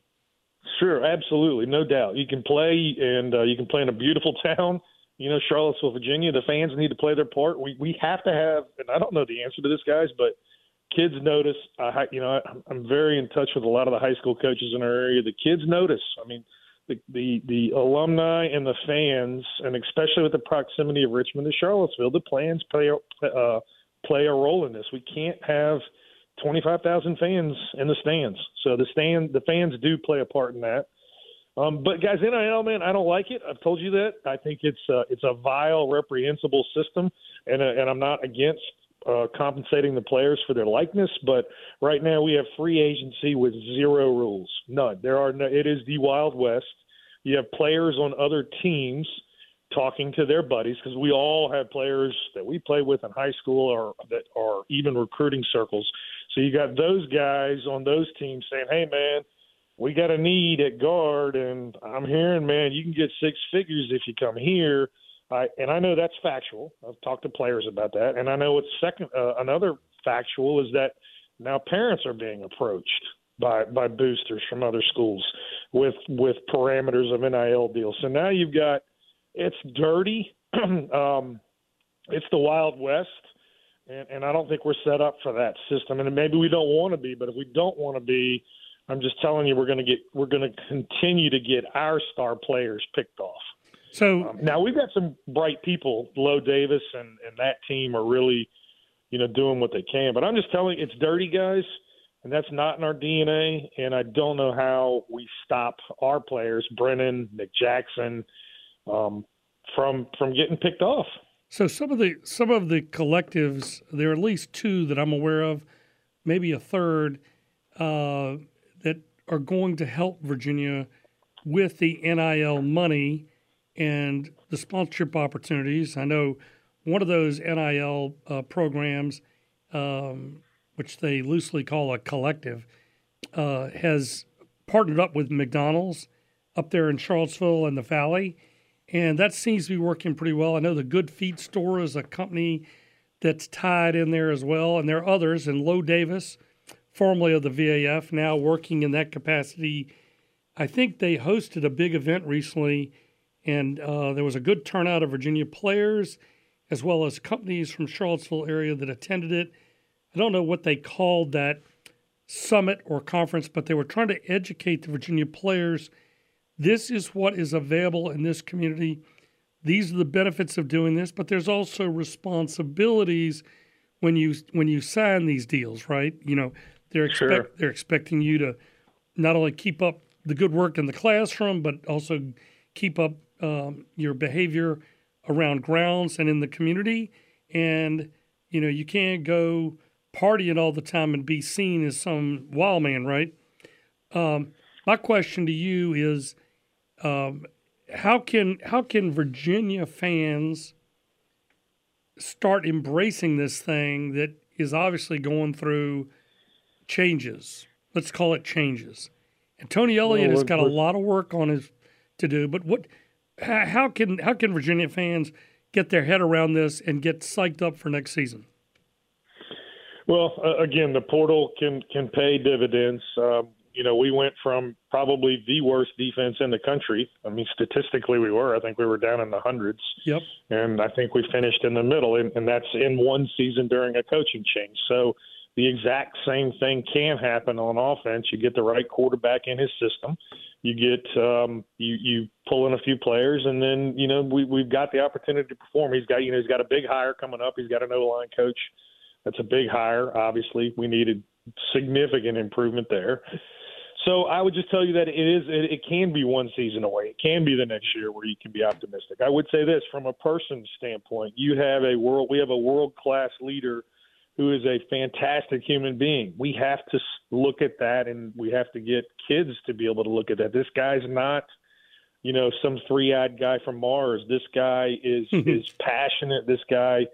Sure, absolutely, no doubt. You can play, and uh, you can play in a beautiful town. You know, Charlottesville, Virginia. The fans need to play their part. We we have to have, and I don't know the answer to this, guys, but kids notice. I, you know, I, I'm very in touch with a lot of the high school coaches in our area. The kids notice. I mean, the the the alumni and the fans, and especially with the proximity of Richmond to Charlottesville, the plans play uh, play a role in this. We can't have 25,000 fans in the stands. So the stand, the fans do play a part in that. Um, but guys, NIL, man, I don't like it. I've told you that. I think it's uh, it's a vile, reprehensible system, and uh, and I'm not against uh, compensating the players for their likeness. But right now we have free agency with zero rules, none. There are no. It is the Wild West. You have players on other teams talking to their buddies because we all have players that we play with in high school or that are even recruiting circles. So you got those guys on those teams saying, "Hey, man, we got a need at guard, and I'm hearing, man, you can get six figures if you come here." I, and I know that's factual. I've talked to players about that, and I know it's second. Uh, another factual is that now parents are being approached by by boosters from other schools with with parameters of NIL deals. So now you've got it's dirty. um, it's the Wild West, and, and I don't think we're set up for that system. And maybe we don't want to be, but if we don't want to be, I'm just telling you, we're going to get we're going to continue to get our star players picked off. So um, now we've got some bright people. Low Davis and and that team are really, you know, doing what they can. But I'm just telling you, it's dirty, guys and that's not in our DNA. And I don't know how we stop our players, Brennan, Nick Jackson, um, from from getting picked off. So some of the some of the collectives, there are at least two that I'm aware of, maybe a third, uh, that are going to help Virginia with the NIL money and the sponsorship opportunities. I know one of those NIL uh, programs um, which they loosely call a collective, uh, has partnered up with McDonald's up there in Charlottesville and the Valley. And that seems to be working pretty well. I know the Good Feet Store is a company that's tied in there as well. And there are others, and Low Davis, formerly of the VAF, now working in that capacity. I think they hosted a big event recently, and uh, there was a good turnout of Virginia players as well as companies from Charlottesville area that attended it. I don't know what they called that summit or conference, but they were trying to educate the Virginia players. This is what is available in this community. These are the benefits of doing this, but there's also responsibilities when you when you sign these deals, right? You know, they're expect, sure. they're expecting you to not only keep up the good work in the classroom, but also keep up um, your behavior around grounds and in the community. And you know, you can't go partying all the time and be seen as some wild man, right? Um, my question to you is, um, how can how can Virginia fans start embracing this thing that is obviously going through changes? Let's call it changes. And Tony Elliott well, has got a lot of work on his to do. But what? How can how can Virginia fans get their head around this and get psyched up for next season? Well, uh, again, the portal can can pay dividends. Um, you know, we went from probably the worst defense in the country. I mean, statistically, we were. I think we were down in the hundreds. Yep. And I think we finished in the middle, and, and that's in one season during a coaching change. So the exact same thing can happen on offense. You get the right quarterback in his system. You get um, you you pull in a few players, and then you know we we've got the opportunity to perform. He's got you know he's got a big hire coming up. He's got an O line coach that's a big hire. Obviously, we needed significant improvement there. So I would just tell you that it is it, it can be one season away. It can be the next year where you can be optimistic. I would say this from a person standpoint, you have a world we have a world class leader who is a fantastic human being. We have to look at that and we have to get kids to be able to look at that. This guy's not you know some three-eyed guy from Mars. This guy is is passionate. This guy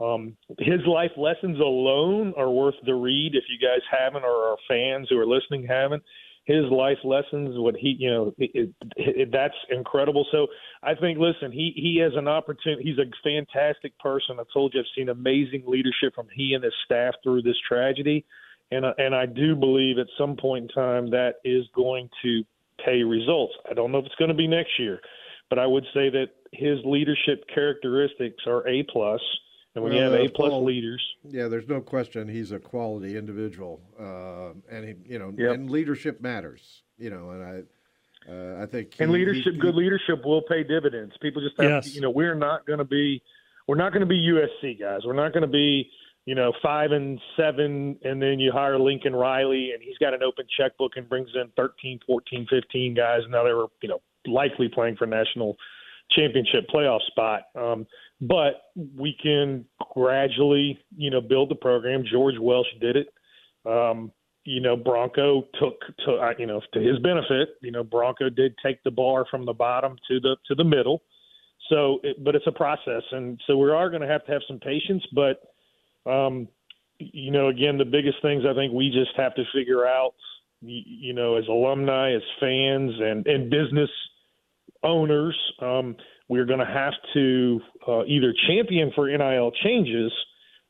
um, his life lessons alone are worth the read if you guys haven't or our fans who are listening haven't. His life lessons, what he, you know, it, it, that's incredible. So I think, listen, he he has an opportunity. He's a fantastic person. I told you, I've seen amazing leadership from he and his staff through this tragedy, and and I do believe at some point in time that is going to pay results. I don't know if it's going to be next year, but I would say that his leadership characteristics are a plus and when well, you have A plus leaders, yeah, there's no question he's a quality individual, uh, and he, you know, yep. and leadership matters, you know, and I, uh, I think, and leadership, he, good leadership will pay dividends. People just have, yes. to, you know, we're not going to be, we're not going to be USC guys. We're not going to be, you know, five and seven, and then you hire Lincoln Riley, and he's got an open checkbook and brings in 13, 14, 15 guys. Now they were, you know, likely playing for national championship playoff spot. Um, but we can gradually, you know, build the program. George Welsh did it. Um, you know, Bronco took to uh, you know to his benefit. You know, Bronco did take the bar from the bottom to the to the middle. So, it, but it's a process, and so we are going to have to have some patience. But, um, you know, again, the biggest things I think we just have to figure out, you, you know, as alumni, as fans, and and business owners, um, we're going to have to uh, either champion for NIL changes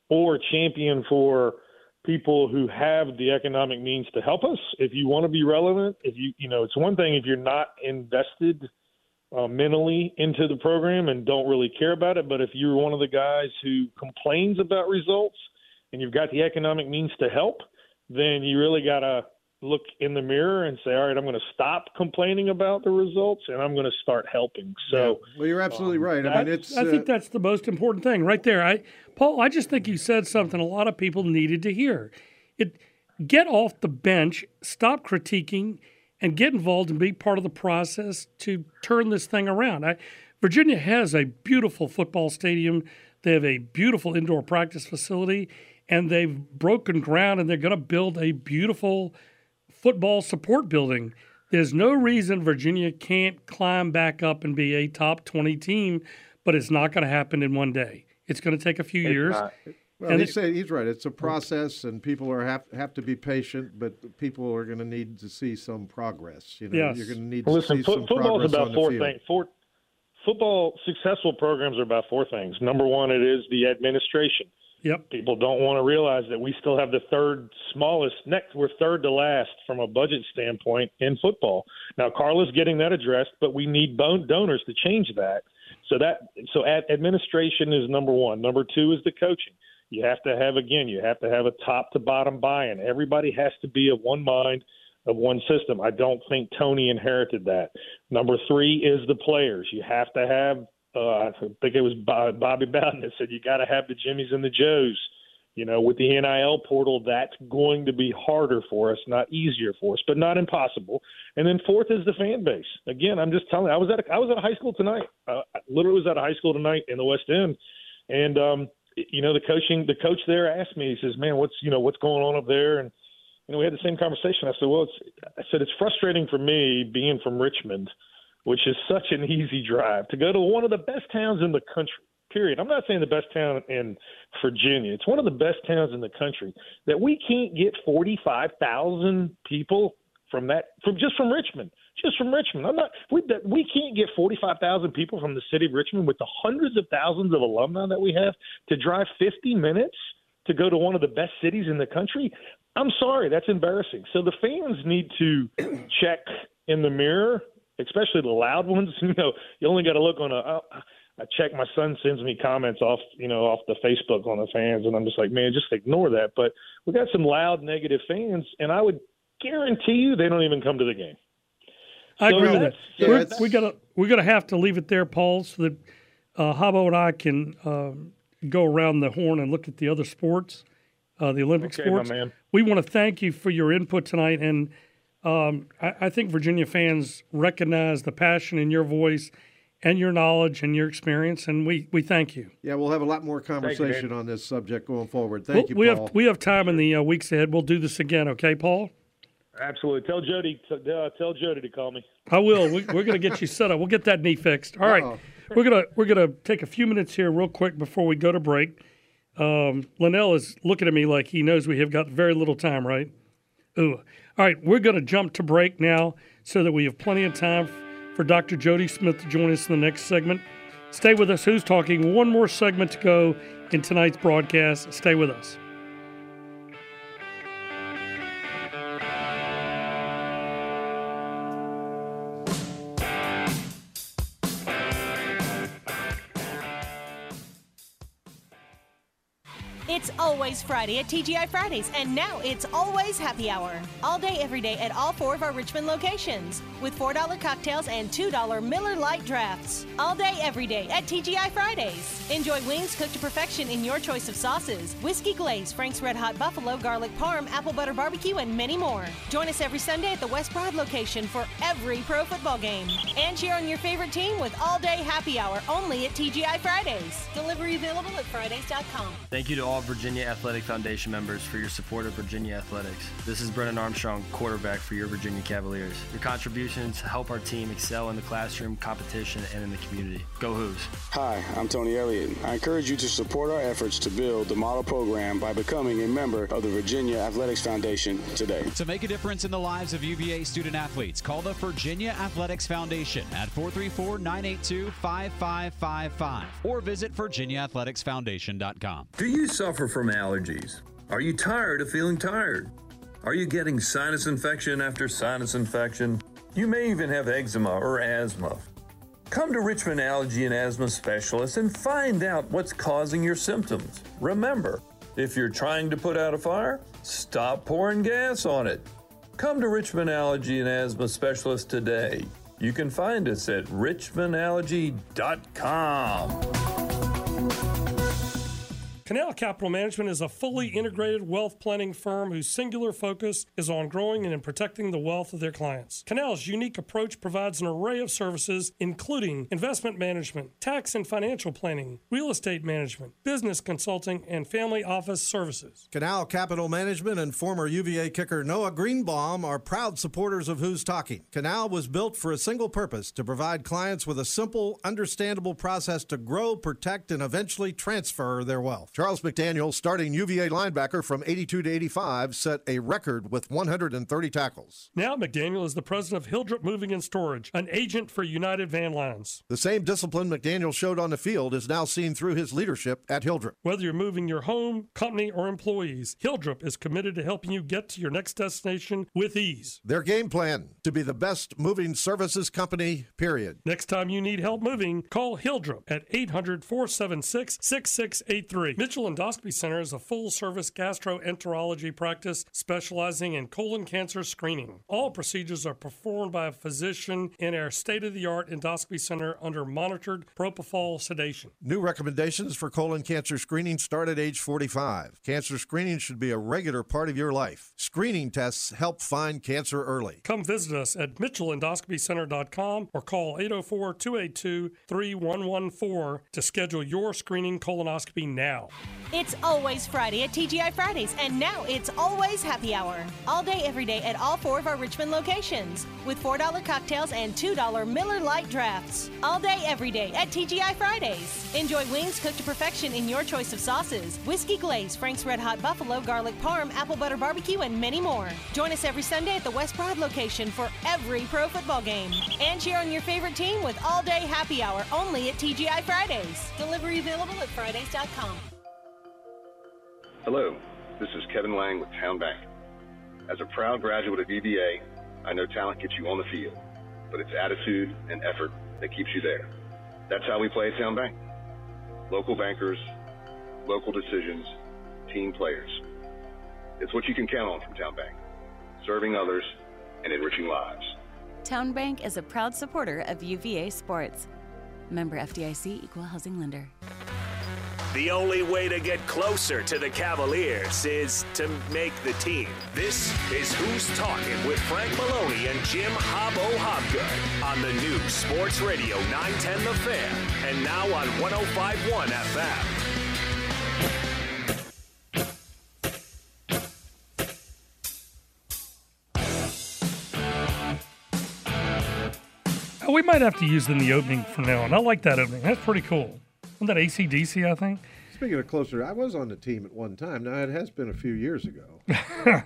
or champion for people who have the economic means to help us. If you want to be relevant, if you you know, it's one thing if you're not invested uh, mentally into the program and don't really care about it, but if you're one of the guys who complains about results and you've got the economic means to help, then you really got to look in the mirror and say, all right, I'm going to stop complaining about the results and I'm going to start helping. So, yeah. well, you're absolutely um, right. I mean, it's. I, I think uh, that's the most important thing right there. I, Paul, I just think you said something a lot of people needed to hear. It get off the bench, stop critiquing, and get involved and be part of the process to turn this thing around. I, Virginia has a beautiful football stadium. They have a beautiful indoor practice facility, and they've broken ground and they're going to build a beautiful football support building. There's no reason Virginia can't climb back up and be a top 20 team, but it's not going to happen in one day. It's going to take a few it's years. Not. Well, and he's, he's right. It's a process, and people are have have to be patient. But people are going to need to see some progress. You know, yes. you're going to need well, to listen, see fo- some football's progress about on four the field. things. Four, football successful programs are about four things. Number one, it is the administration. Yep. People don't want to realize that we still have the third smallest next. We're third to last from a budget standpoint in football. Now, Carla's getting that addressed, but we need bone donors to change that. So that so ad- administration is number one. Number two is the coaching. You have to have again. You have to have a top to bottom buy-in. Everybody has to be of one mind, of one system. I don't think Tony inherited that. Number three is the players. You have to have uh, I think it was Bobby Bowden that said you got to have the Jimmies and the Joes. You know, with the NIL portal, that's going to be harder for us, not easier for us, but not impossible. And then fourth is the fan base. Again, I'm just telling. You, I was at a, I was at a high school tonight. Uh, I literally was at a high school tonight in the West End, and um, you know, the coaching the coach there asked me. He says, "Man, what's you know what's going on up there?" And you know, we had the same conversation. I said, "Well, it's," I said it's frustrating for me being from Richmond." Which is such an easy drive to go to one of the best towns in the country. Period. I'm not saying the best town in Virginia. It's one of the best towns in the country that we can't get 45,000 people from that from just from Richmond. Just from Richmond. I'm not we we can't get 45,000 people from the city of Richmond with the hundreds of thousands of alumni that we have to drive 50 minutes to go to one of the best cities in the country. I'm sorry, that's embarrassing. So the fans need to check in the mirror especially the loud ones. You know, you only got to look on a. I, I check. My son sends me comments off, you know, off the Facebook on the fans, and I'm just like, man, just ignore that. But we got some loud negative fans, and I would guarantee you they don't even come to the game. I So agree with that. yeah, We're, that's- we gotta we're gonna have to leave it there, Paul, so that uh, Hobbo and I can um, go around the horn and look at the other sports, uh, the Olympic Okay, my sports. man. We want to thank you for your input tonight, and um, I, I think Virginia fans recognize the passion in your voice and your knowledge and your experience, and we, we thank you. Yeah, we'll have a lot more you, conversation on this subject going forward. Thank you, we Paul. have we have time in the uh, weeks ahead. We'll do this again, okay, Paul? Absolutely. Tell Jody. t- Uh, tell Jody to call me. I will. We, we're going to get you set up. We'll get that knee fixed. All right. Uh-oh. We're gonna we're gonna take a few minutes here, real quick, before we go to break. Um, Linnell is looking at me like he knows we have got very little time, right? Ooh. All right, we're going to jump to break now so that we have plenty of time for Dr. Jody Smith to join us in the next segment. Stay with us. Who's talking? One more segment to go in tonight's broadcast. Stay with us. Friday at TGI Fridays, and now it's always happy hour. All day, every day at all four of our Richmond locations with $4 cocktails and $2 Miller Lite drafts. All day, every day at TGI Fridays. Enjoy wings cooked to perfection in your choice of sauces whiskey glaze, Frank's Red Hot Buffalo, garlic parm, apple butter barbecue, and many more. Join us every Sunday at the West Broad location for every pro football game. And cheer on your favorite team with all day happy hour only at TGI Fridays. Delivery available at Fridays.com. Thank you to all Virginia Athletic Foundation members for your support of Virginia Athletics. This is Brennan Armstrong, quarterback for your Virginia Cavaliers. Your contributions help our team excel in the classroom, competition, and in the community. Go Hoos. Hi, I'm Tony Elliott. I encourage you to support our efforts to build the model program by becoming a member of the Virginia Athletics Foundation today. To make a difference in the lives of UVA student athletes, call the Virginia Athletics Foundation at 434 982 5555 or visit VirginiaAthleticsFoundation.com. Do you suffer from allergies? Are you tired of feeling tired? Are you getting sinus infection after sinus infection? You may even have eczema or asthma. Come to Richmond Allergy and Asthma Specialists and find out what's causing your symptoms. Remember, if you're trying to put out a fire, stop pouring gas on it. Come to Richmond Allergy and Asthma Specialists today. You can find us at richmondallergy.com. Canal Capital Management is a fully integrated wealth planning firm whose singular focus is on growing and in protecting the wealth of their clients. Canal's unique approach provides an array of services, including investment management, tax and financial planning, real estate management, business consulting, and family office services. Canal Capital Management and former UVA kicker Noah Greenbaum are proud supporters of Who's Talking. Canal was built for a single purpose to provide clients with a simple, understandable process to grow, protect, and eventually transfer their wealth. Charles McDaniel, starting UVA linebacker from 82 to 85, set a record with 130 tackles. Now, McDaniel is the president of Hilldrup Moving and Storage, an agent for United Van Lines. The same discipline McDaniel showed on the field is now seen through his leadership at Hilldrup. Whether you're moving your home, company, or employees, Hilldrup is committed to helping you get to your next destination with ease. Their game plan to be the best moving services company, period. Next time you need help moving, call Hilldrup at 800 476 6683. Mitchell Endoscopy Center is a full service gastroenterology practice specializing in colon cancer screening. All procedures are performed by a physician in our state of the art endoscopy center under monitored propofol sedation. New recommendations for colon cancer screening start at age 45. Cancer screening should be a regular part of your life. Screening tests help find cancer early. Come visit us at mitchellendoscopycenter.com or call 804 282 3114 to schedule your screening colonoscopy now. It's always Friday at TGI Fridays, and now it's always happy hour. All day, every day at all four of our Richmond locations with $4 cocktails and $2 Miller Lite drafts. All day, every day at TGI Fridays. Enjoy wings cooked to perfection in your choice of sauces whiskey glaze, Frank's Red Hot Buffalo, garlic parm, apple butter barbecue, and many more. Join us every Sunday at the West Broad location for every pro football game. And cheer on your favorite team with all day happy hour only at TGI Fridays. Delivery available at Fridays.com. Hello, this is Kevin Lang with TowneBank. As a proud graduate of UVA, I know talent gets you on the field, but it's attitude and effort that keeps you there. That's how we play at TowneBank. Local bankers, local decisions, team players. It's what you can count on from TowneBank, serving others and enriching lives. TowneBank is a proud supporter of UVA sports. Member FDIC Equal Housing Lender. The only way to get closer to the Cavaliers is to make the team. This is Who's Talking with Frank Maloney and Jim Hobbo Hobgood on the new Sports Radio 910 The Fan and now on 1051 FM. We might have to use in the opening from now on. I like that opening. That's pretty cool. Wasn't that ACDC, I think? Speaking of closer, I was on the team at one time. Now, it has been a few years ago.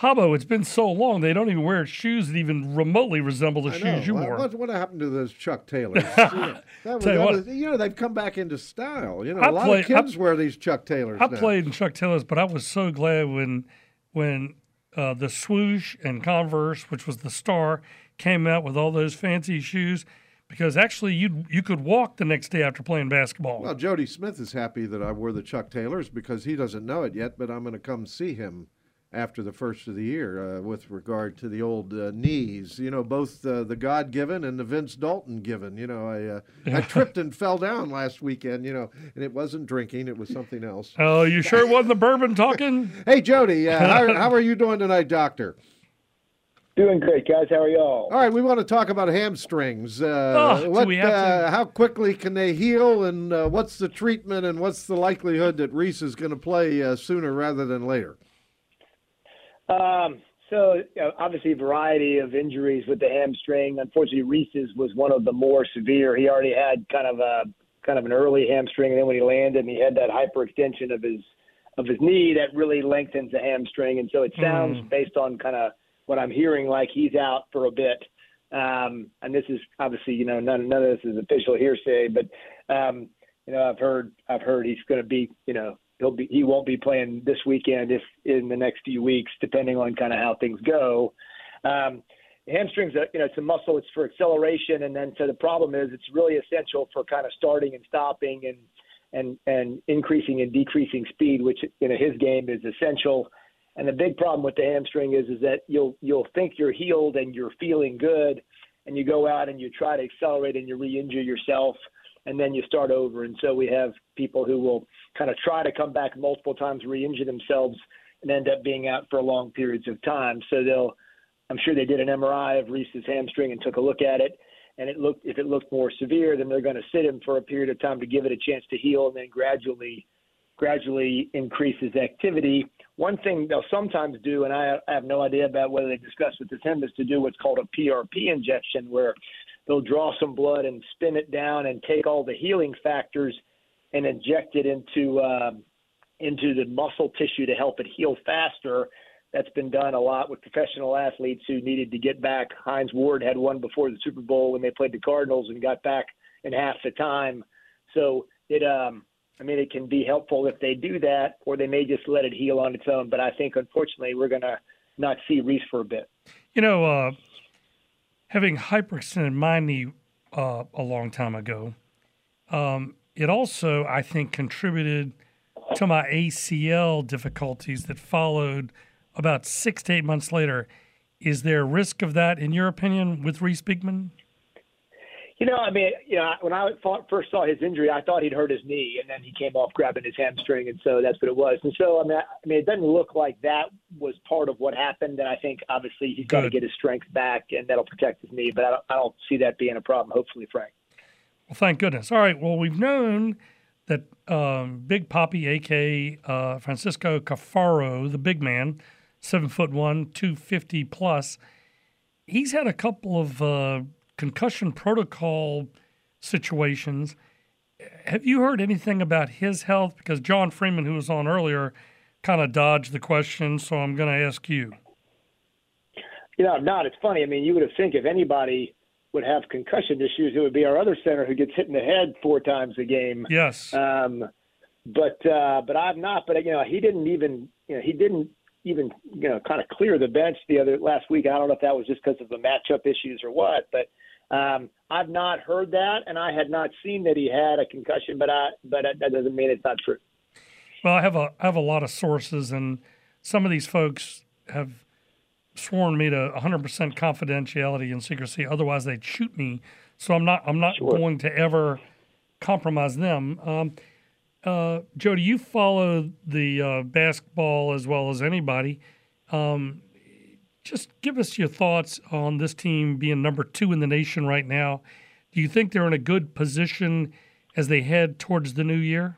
Hobbo, it's been so long they don't even wear shoes that even remotely resemble the I shoes know. you What- wore. What, what happened to those Chuck Taylors? Yeah, was, you what. was- you know, they've come back into style. You know, I a lot of kids wear these Chuck Taylors I now. played in Chuck Taylors, but I was so glad when when uh, the swoosh and Converse, which was the star, came out with all those fancy shoes. Because actually, you you could walk the next day after playing basketball. Well, Jody Smith is happy that I wore the Chuck Taylors because he doesn't know it yet, but I'm going to come see him after the first of the year uh, with regard to the old uh, knees. You know, both uh, the God given and the Vince Dalton given. You know, I uh, I tripped and fell down last weekend. You know, and it wasn't drinking; it was something else. Oh, you sure it wasn't the bourbon talking? Hey, Jody, uh, how, how are you doing tonight, Doctor? Doing great, guys. How are y'all? All right, we want to talk about hamstrings. Uh, Oh, do what, we have to? uh, how quickly can they heal, and uh, what's the treatment, and what's the likelihood that Reece is going to play uh, sooner rather than later? Um, so you know, obviously, a variety of injuries with the hamstring. Unfortunately, Reece's was one of the more severe. He already had kind of a kind of an early hamstring, and then when he landed, and he had that hyperextension of his of his knee that really lengthens the hamstring. And so it sounds, Mm. based on kind of what I'm hearing, like he's out for a bit. Um, and this is obviously, you know, none none of this is official hearsay, but um, you know, I've heard I've heard he's going to be, you know, he'll be he won't be playing this weekend if in the next few weeks, depending on kind of how things go. Um, hamstrings, are, you know, it's a muscle. It's for acceleration, and then so the problem is it's really essential for kind of starting and stopping and and and increasing and decreasing speed, which in his game is essential. And the big problem with the hamstring is is that you'll you'll think you're healed and you're feeling good, and you go out and you try to accelerate and you re-injure yourself, and then you start over. And so we have people who will kind of try to come back multiple times, re-injure themselves, and end up being out for long periods of time. So they'll I'm sure they did an MRI of Reece's hamstring and took a look at it. And it looked if it looked more severe, then they're going to sit him for a period of time to give it a chance to heal, and then gradually, gradually increase his activity. One thing they'll sometimes do, and I, have no idea about whether they discussed with him, is to do what's called a PRP injection, where they'll draw some blood and spin it down and take all the healing factors and inject it into um, into the muscle tissue to help it heal faster. That's been done a lot with professional athletes who needed to get back. Hines Ward had one before the Super Bowl when they played the Cardinals and got back in half the time. So it, um, I mean, it can be helpful if they do that, or they may just let it heal on its own. But I think, unfortunately, we're going to not see Reece for a bit. You know, uh, having hyperextended my knee uh, a long time ago, um, it also, I think, contributed to my ACL difficulties that followed about six to eight months later. Is there a risk of that, in your opinion, with Reece Beekman? You know, I mean, you know, when I thought, first saw his injury, I thought he'd hurt his knee, and then he came off grabbing his hamstring, and so that's what it was. And so, I mean, I, I mean, it doesn't look like that was part of what happened. And I think obviously he's got to get his strength back, and that'll protect his knee. But I don't, I don't see that being a problem. Hopefully, Frank. Well, thank goodness. All right. Well, we've known that um, Big Poppy, aka uh, Francisco Caffaro, the big man, seven foot one, two fifty plus, he's had a couple of uh, concussion protocol situations. Have you heard anything about his health? Because John Freeman, who was on earlier, kind of dodged the question, so I'm going to ask you. You know, I'm not. It's funny. I mean, you would have think if anybody would have concussion issues, it would be our other center who gets hit in the head four times a game. Yes. Um, but uh, but I'm not. But you know, he didn't even you know he didn't even you know kind of clear the bench the other last week. I don't know if that was just because of the matchup issues or what, but. Um, I've not heard that, and I had not seen that he had a concussion, but I, but that doesn't mean it's not true. Well, I have a I have a lot of sources, and some of these folks have sworn me to 100% confidentiality and secrecy. Otherwise, they'd shoot me. So I'm not I'm not going to ever compromise them. Um, uh, Jody, you follow the uh, basketball as well as anybody. Um, just give us your thoughts on this team being number two in the nation right now. Do you think they're in a good position as they head towards the new year?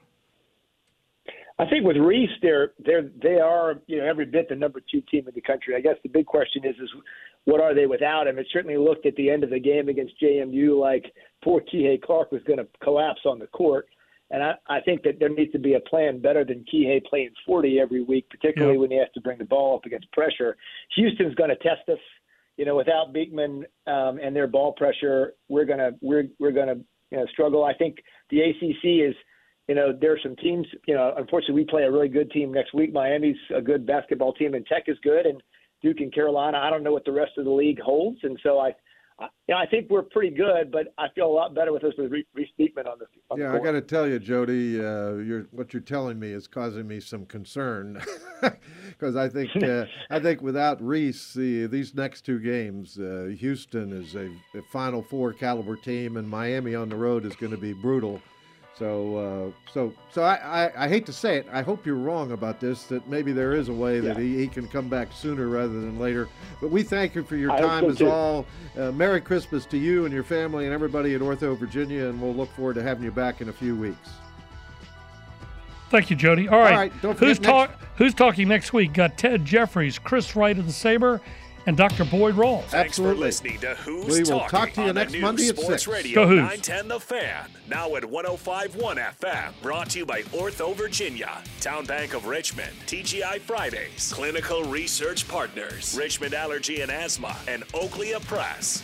I think with Reece, they're they're they are you know every bit the number two team in the country. I guess the big question is is what are they without him? It certainly looked at the end of the game against JMU like poor Kihei Clark was going to collapse on the court. And I, I think that there needs to be a plan better than Kihei playing 40 every week, particularly Yeah. when he has to bring the ball up against pressure. Houston's going to test us. You know, without Beekman um, and their ball pressure, we're gonna we're we're gonna you know, struggle. I think the ACC is you know, there are some teams, you know, unfortunately we play a really good team next week. Miami's a good basketball team and Tech is good and Duke and Carolina, I don't know what the rest of the league holds. And so I, I you I think we're pretty good, but I feel a lot better with this with Reece Beekman on the on Yeah, the I got to tell you, Jody, uh, you're, what you're telling me is causing me some concern because I think uh, I think without Reece, the, these next two games, uh, Houston is a, a Final Four caliber team, and Miami on the road is going to be brutal. So, uh, so, so I, I, I, hate to say it. I hope you're wrong about this. That maybe there is a way that he, he can come back sooner rather than later. But we thank you for your I time so as too. all. Uh, Merry Christmas to you and your family and everybody at Ortho Virginia, and we'll look forward to having you back in a few weeks. Thank you, Jody. All right, right, don't who's talk? Who's talking next week? Got Ted Jeffries, Chris Wright of the Sabre, and Dr. Boyd Rawls. Thanks for listening to Who's We will Talking talk to you next new Monday at Sports 6. Radio Go Hoos. 910 The Fan. Now at 105.1 FM. Brought to you by Ortho Virginia, TowneBank of Richmond, TGI Fridays, Clinical Research Partners, Richmond Allergy and Asthma, and Oakley Press.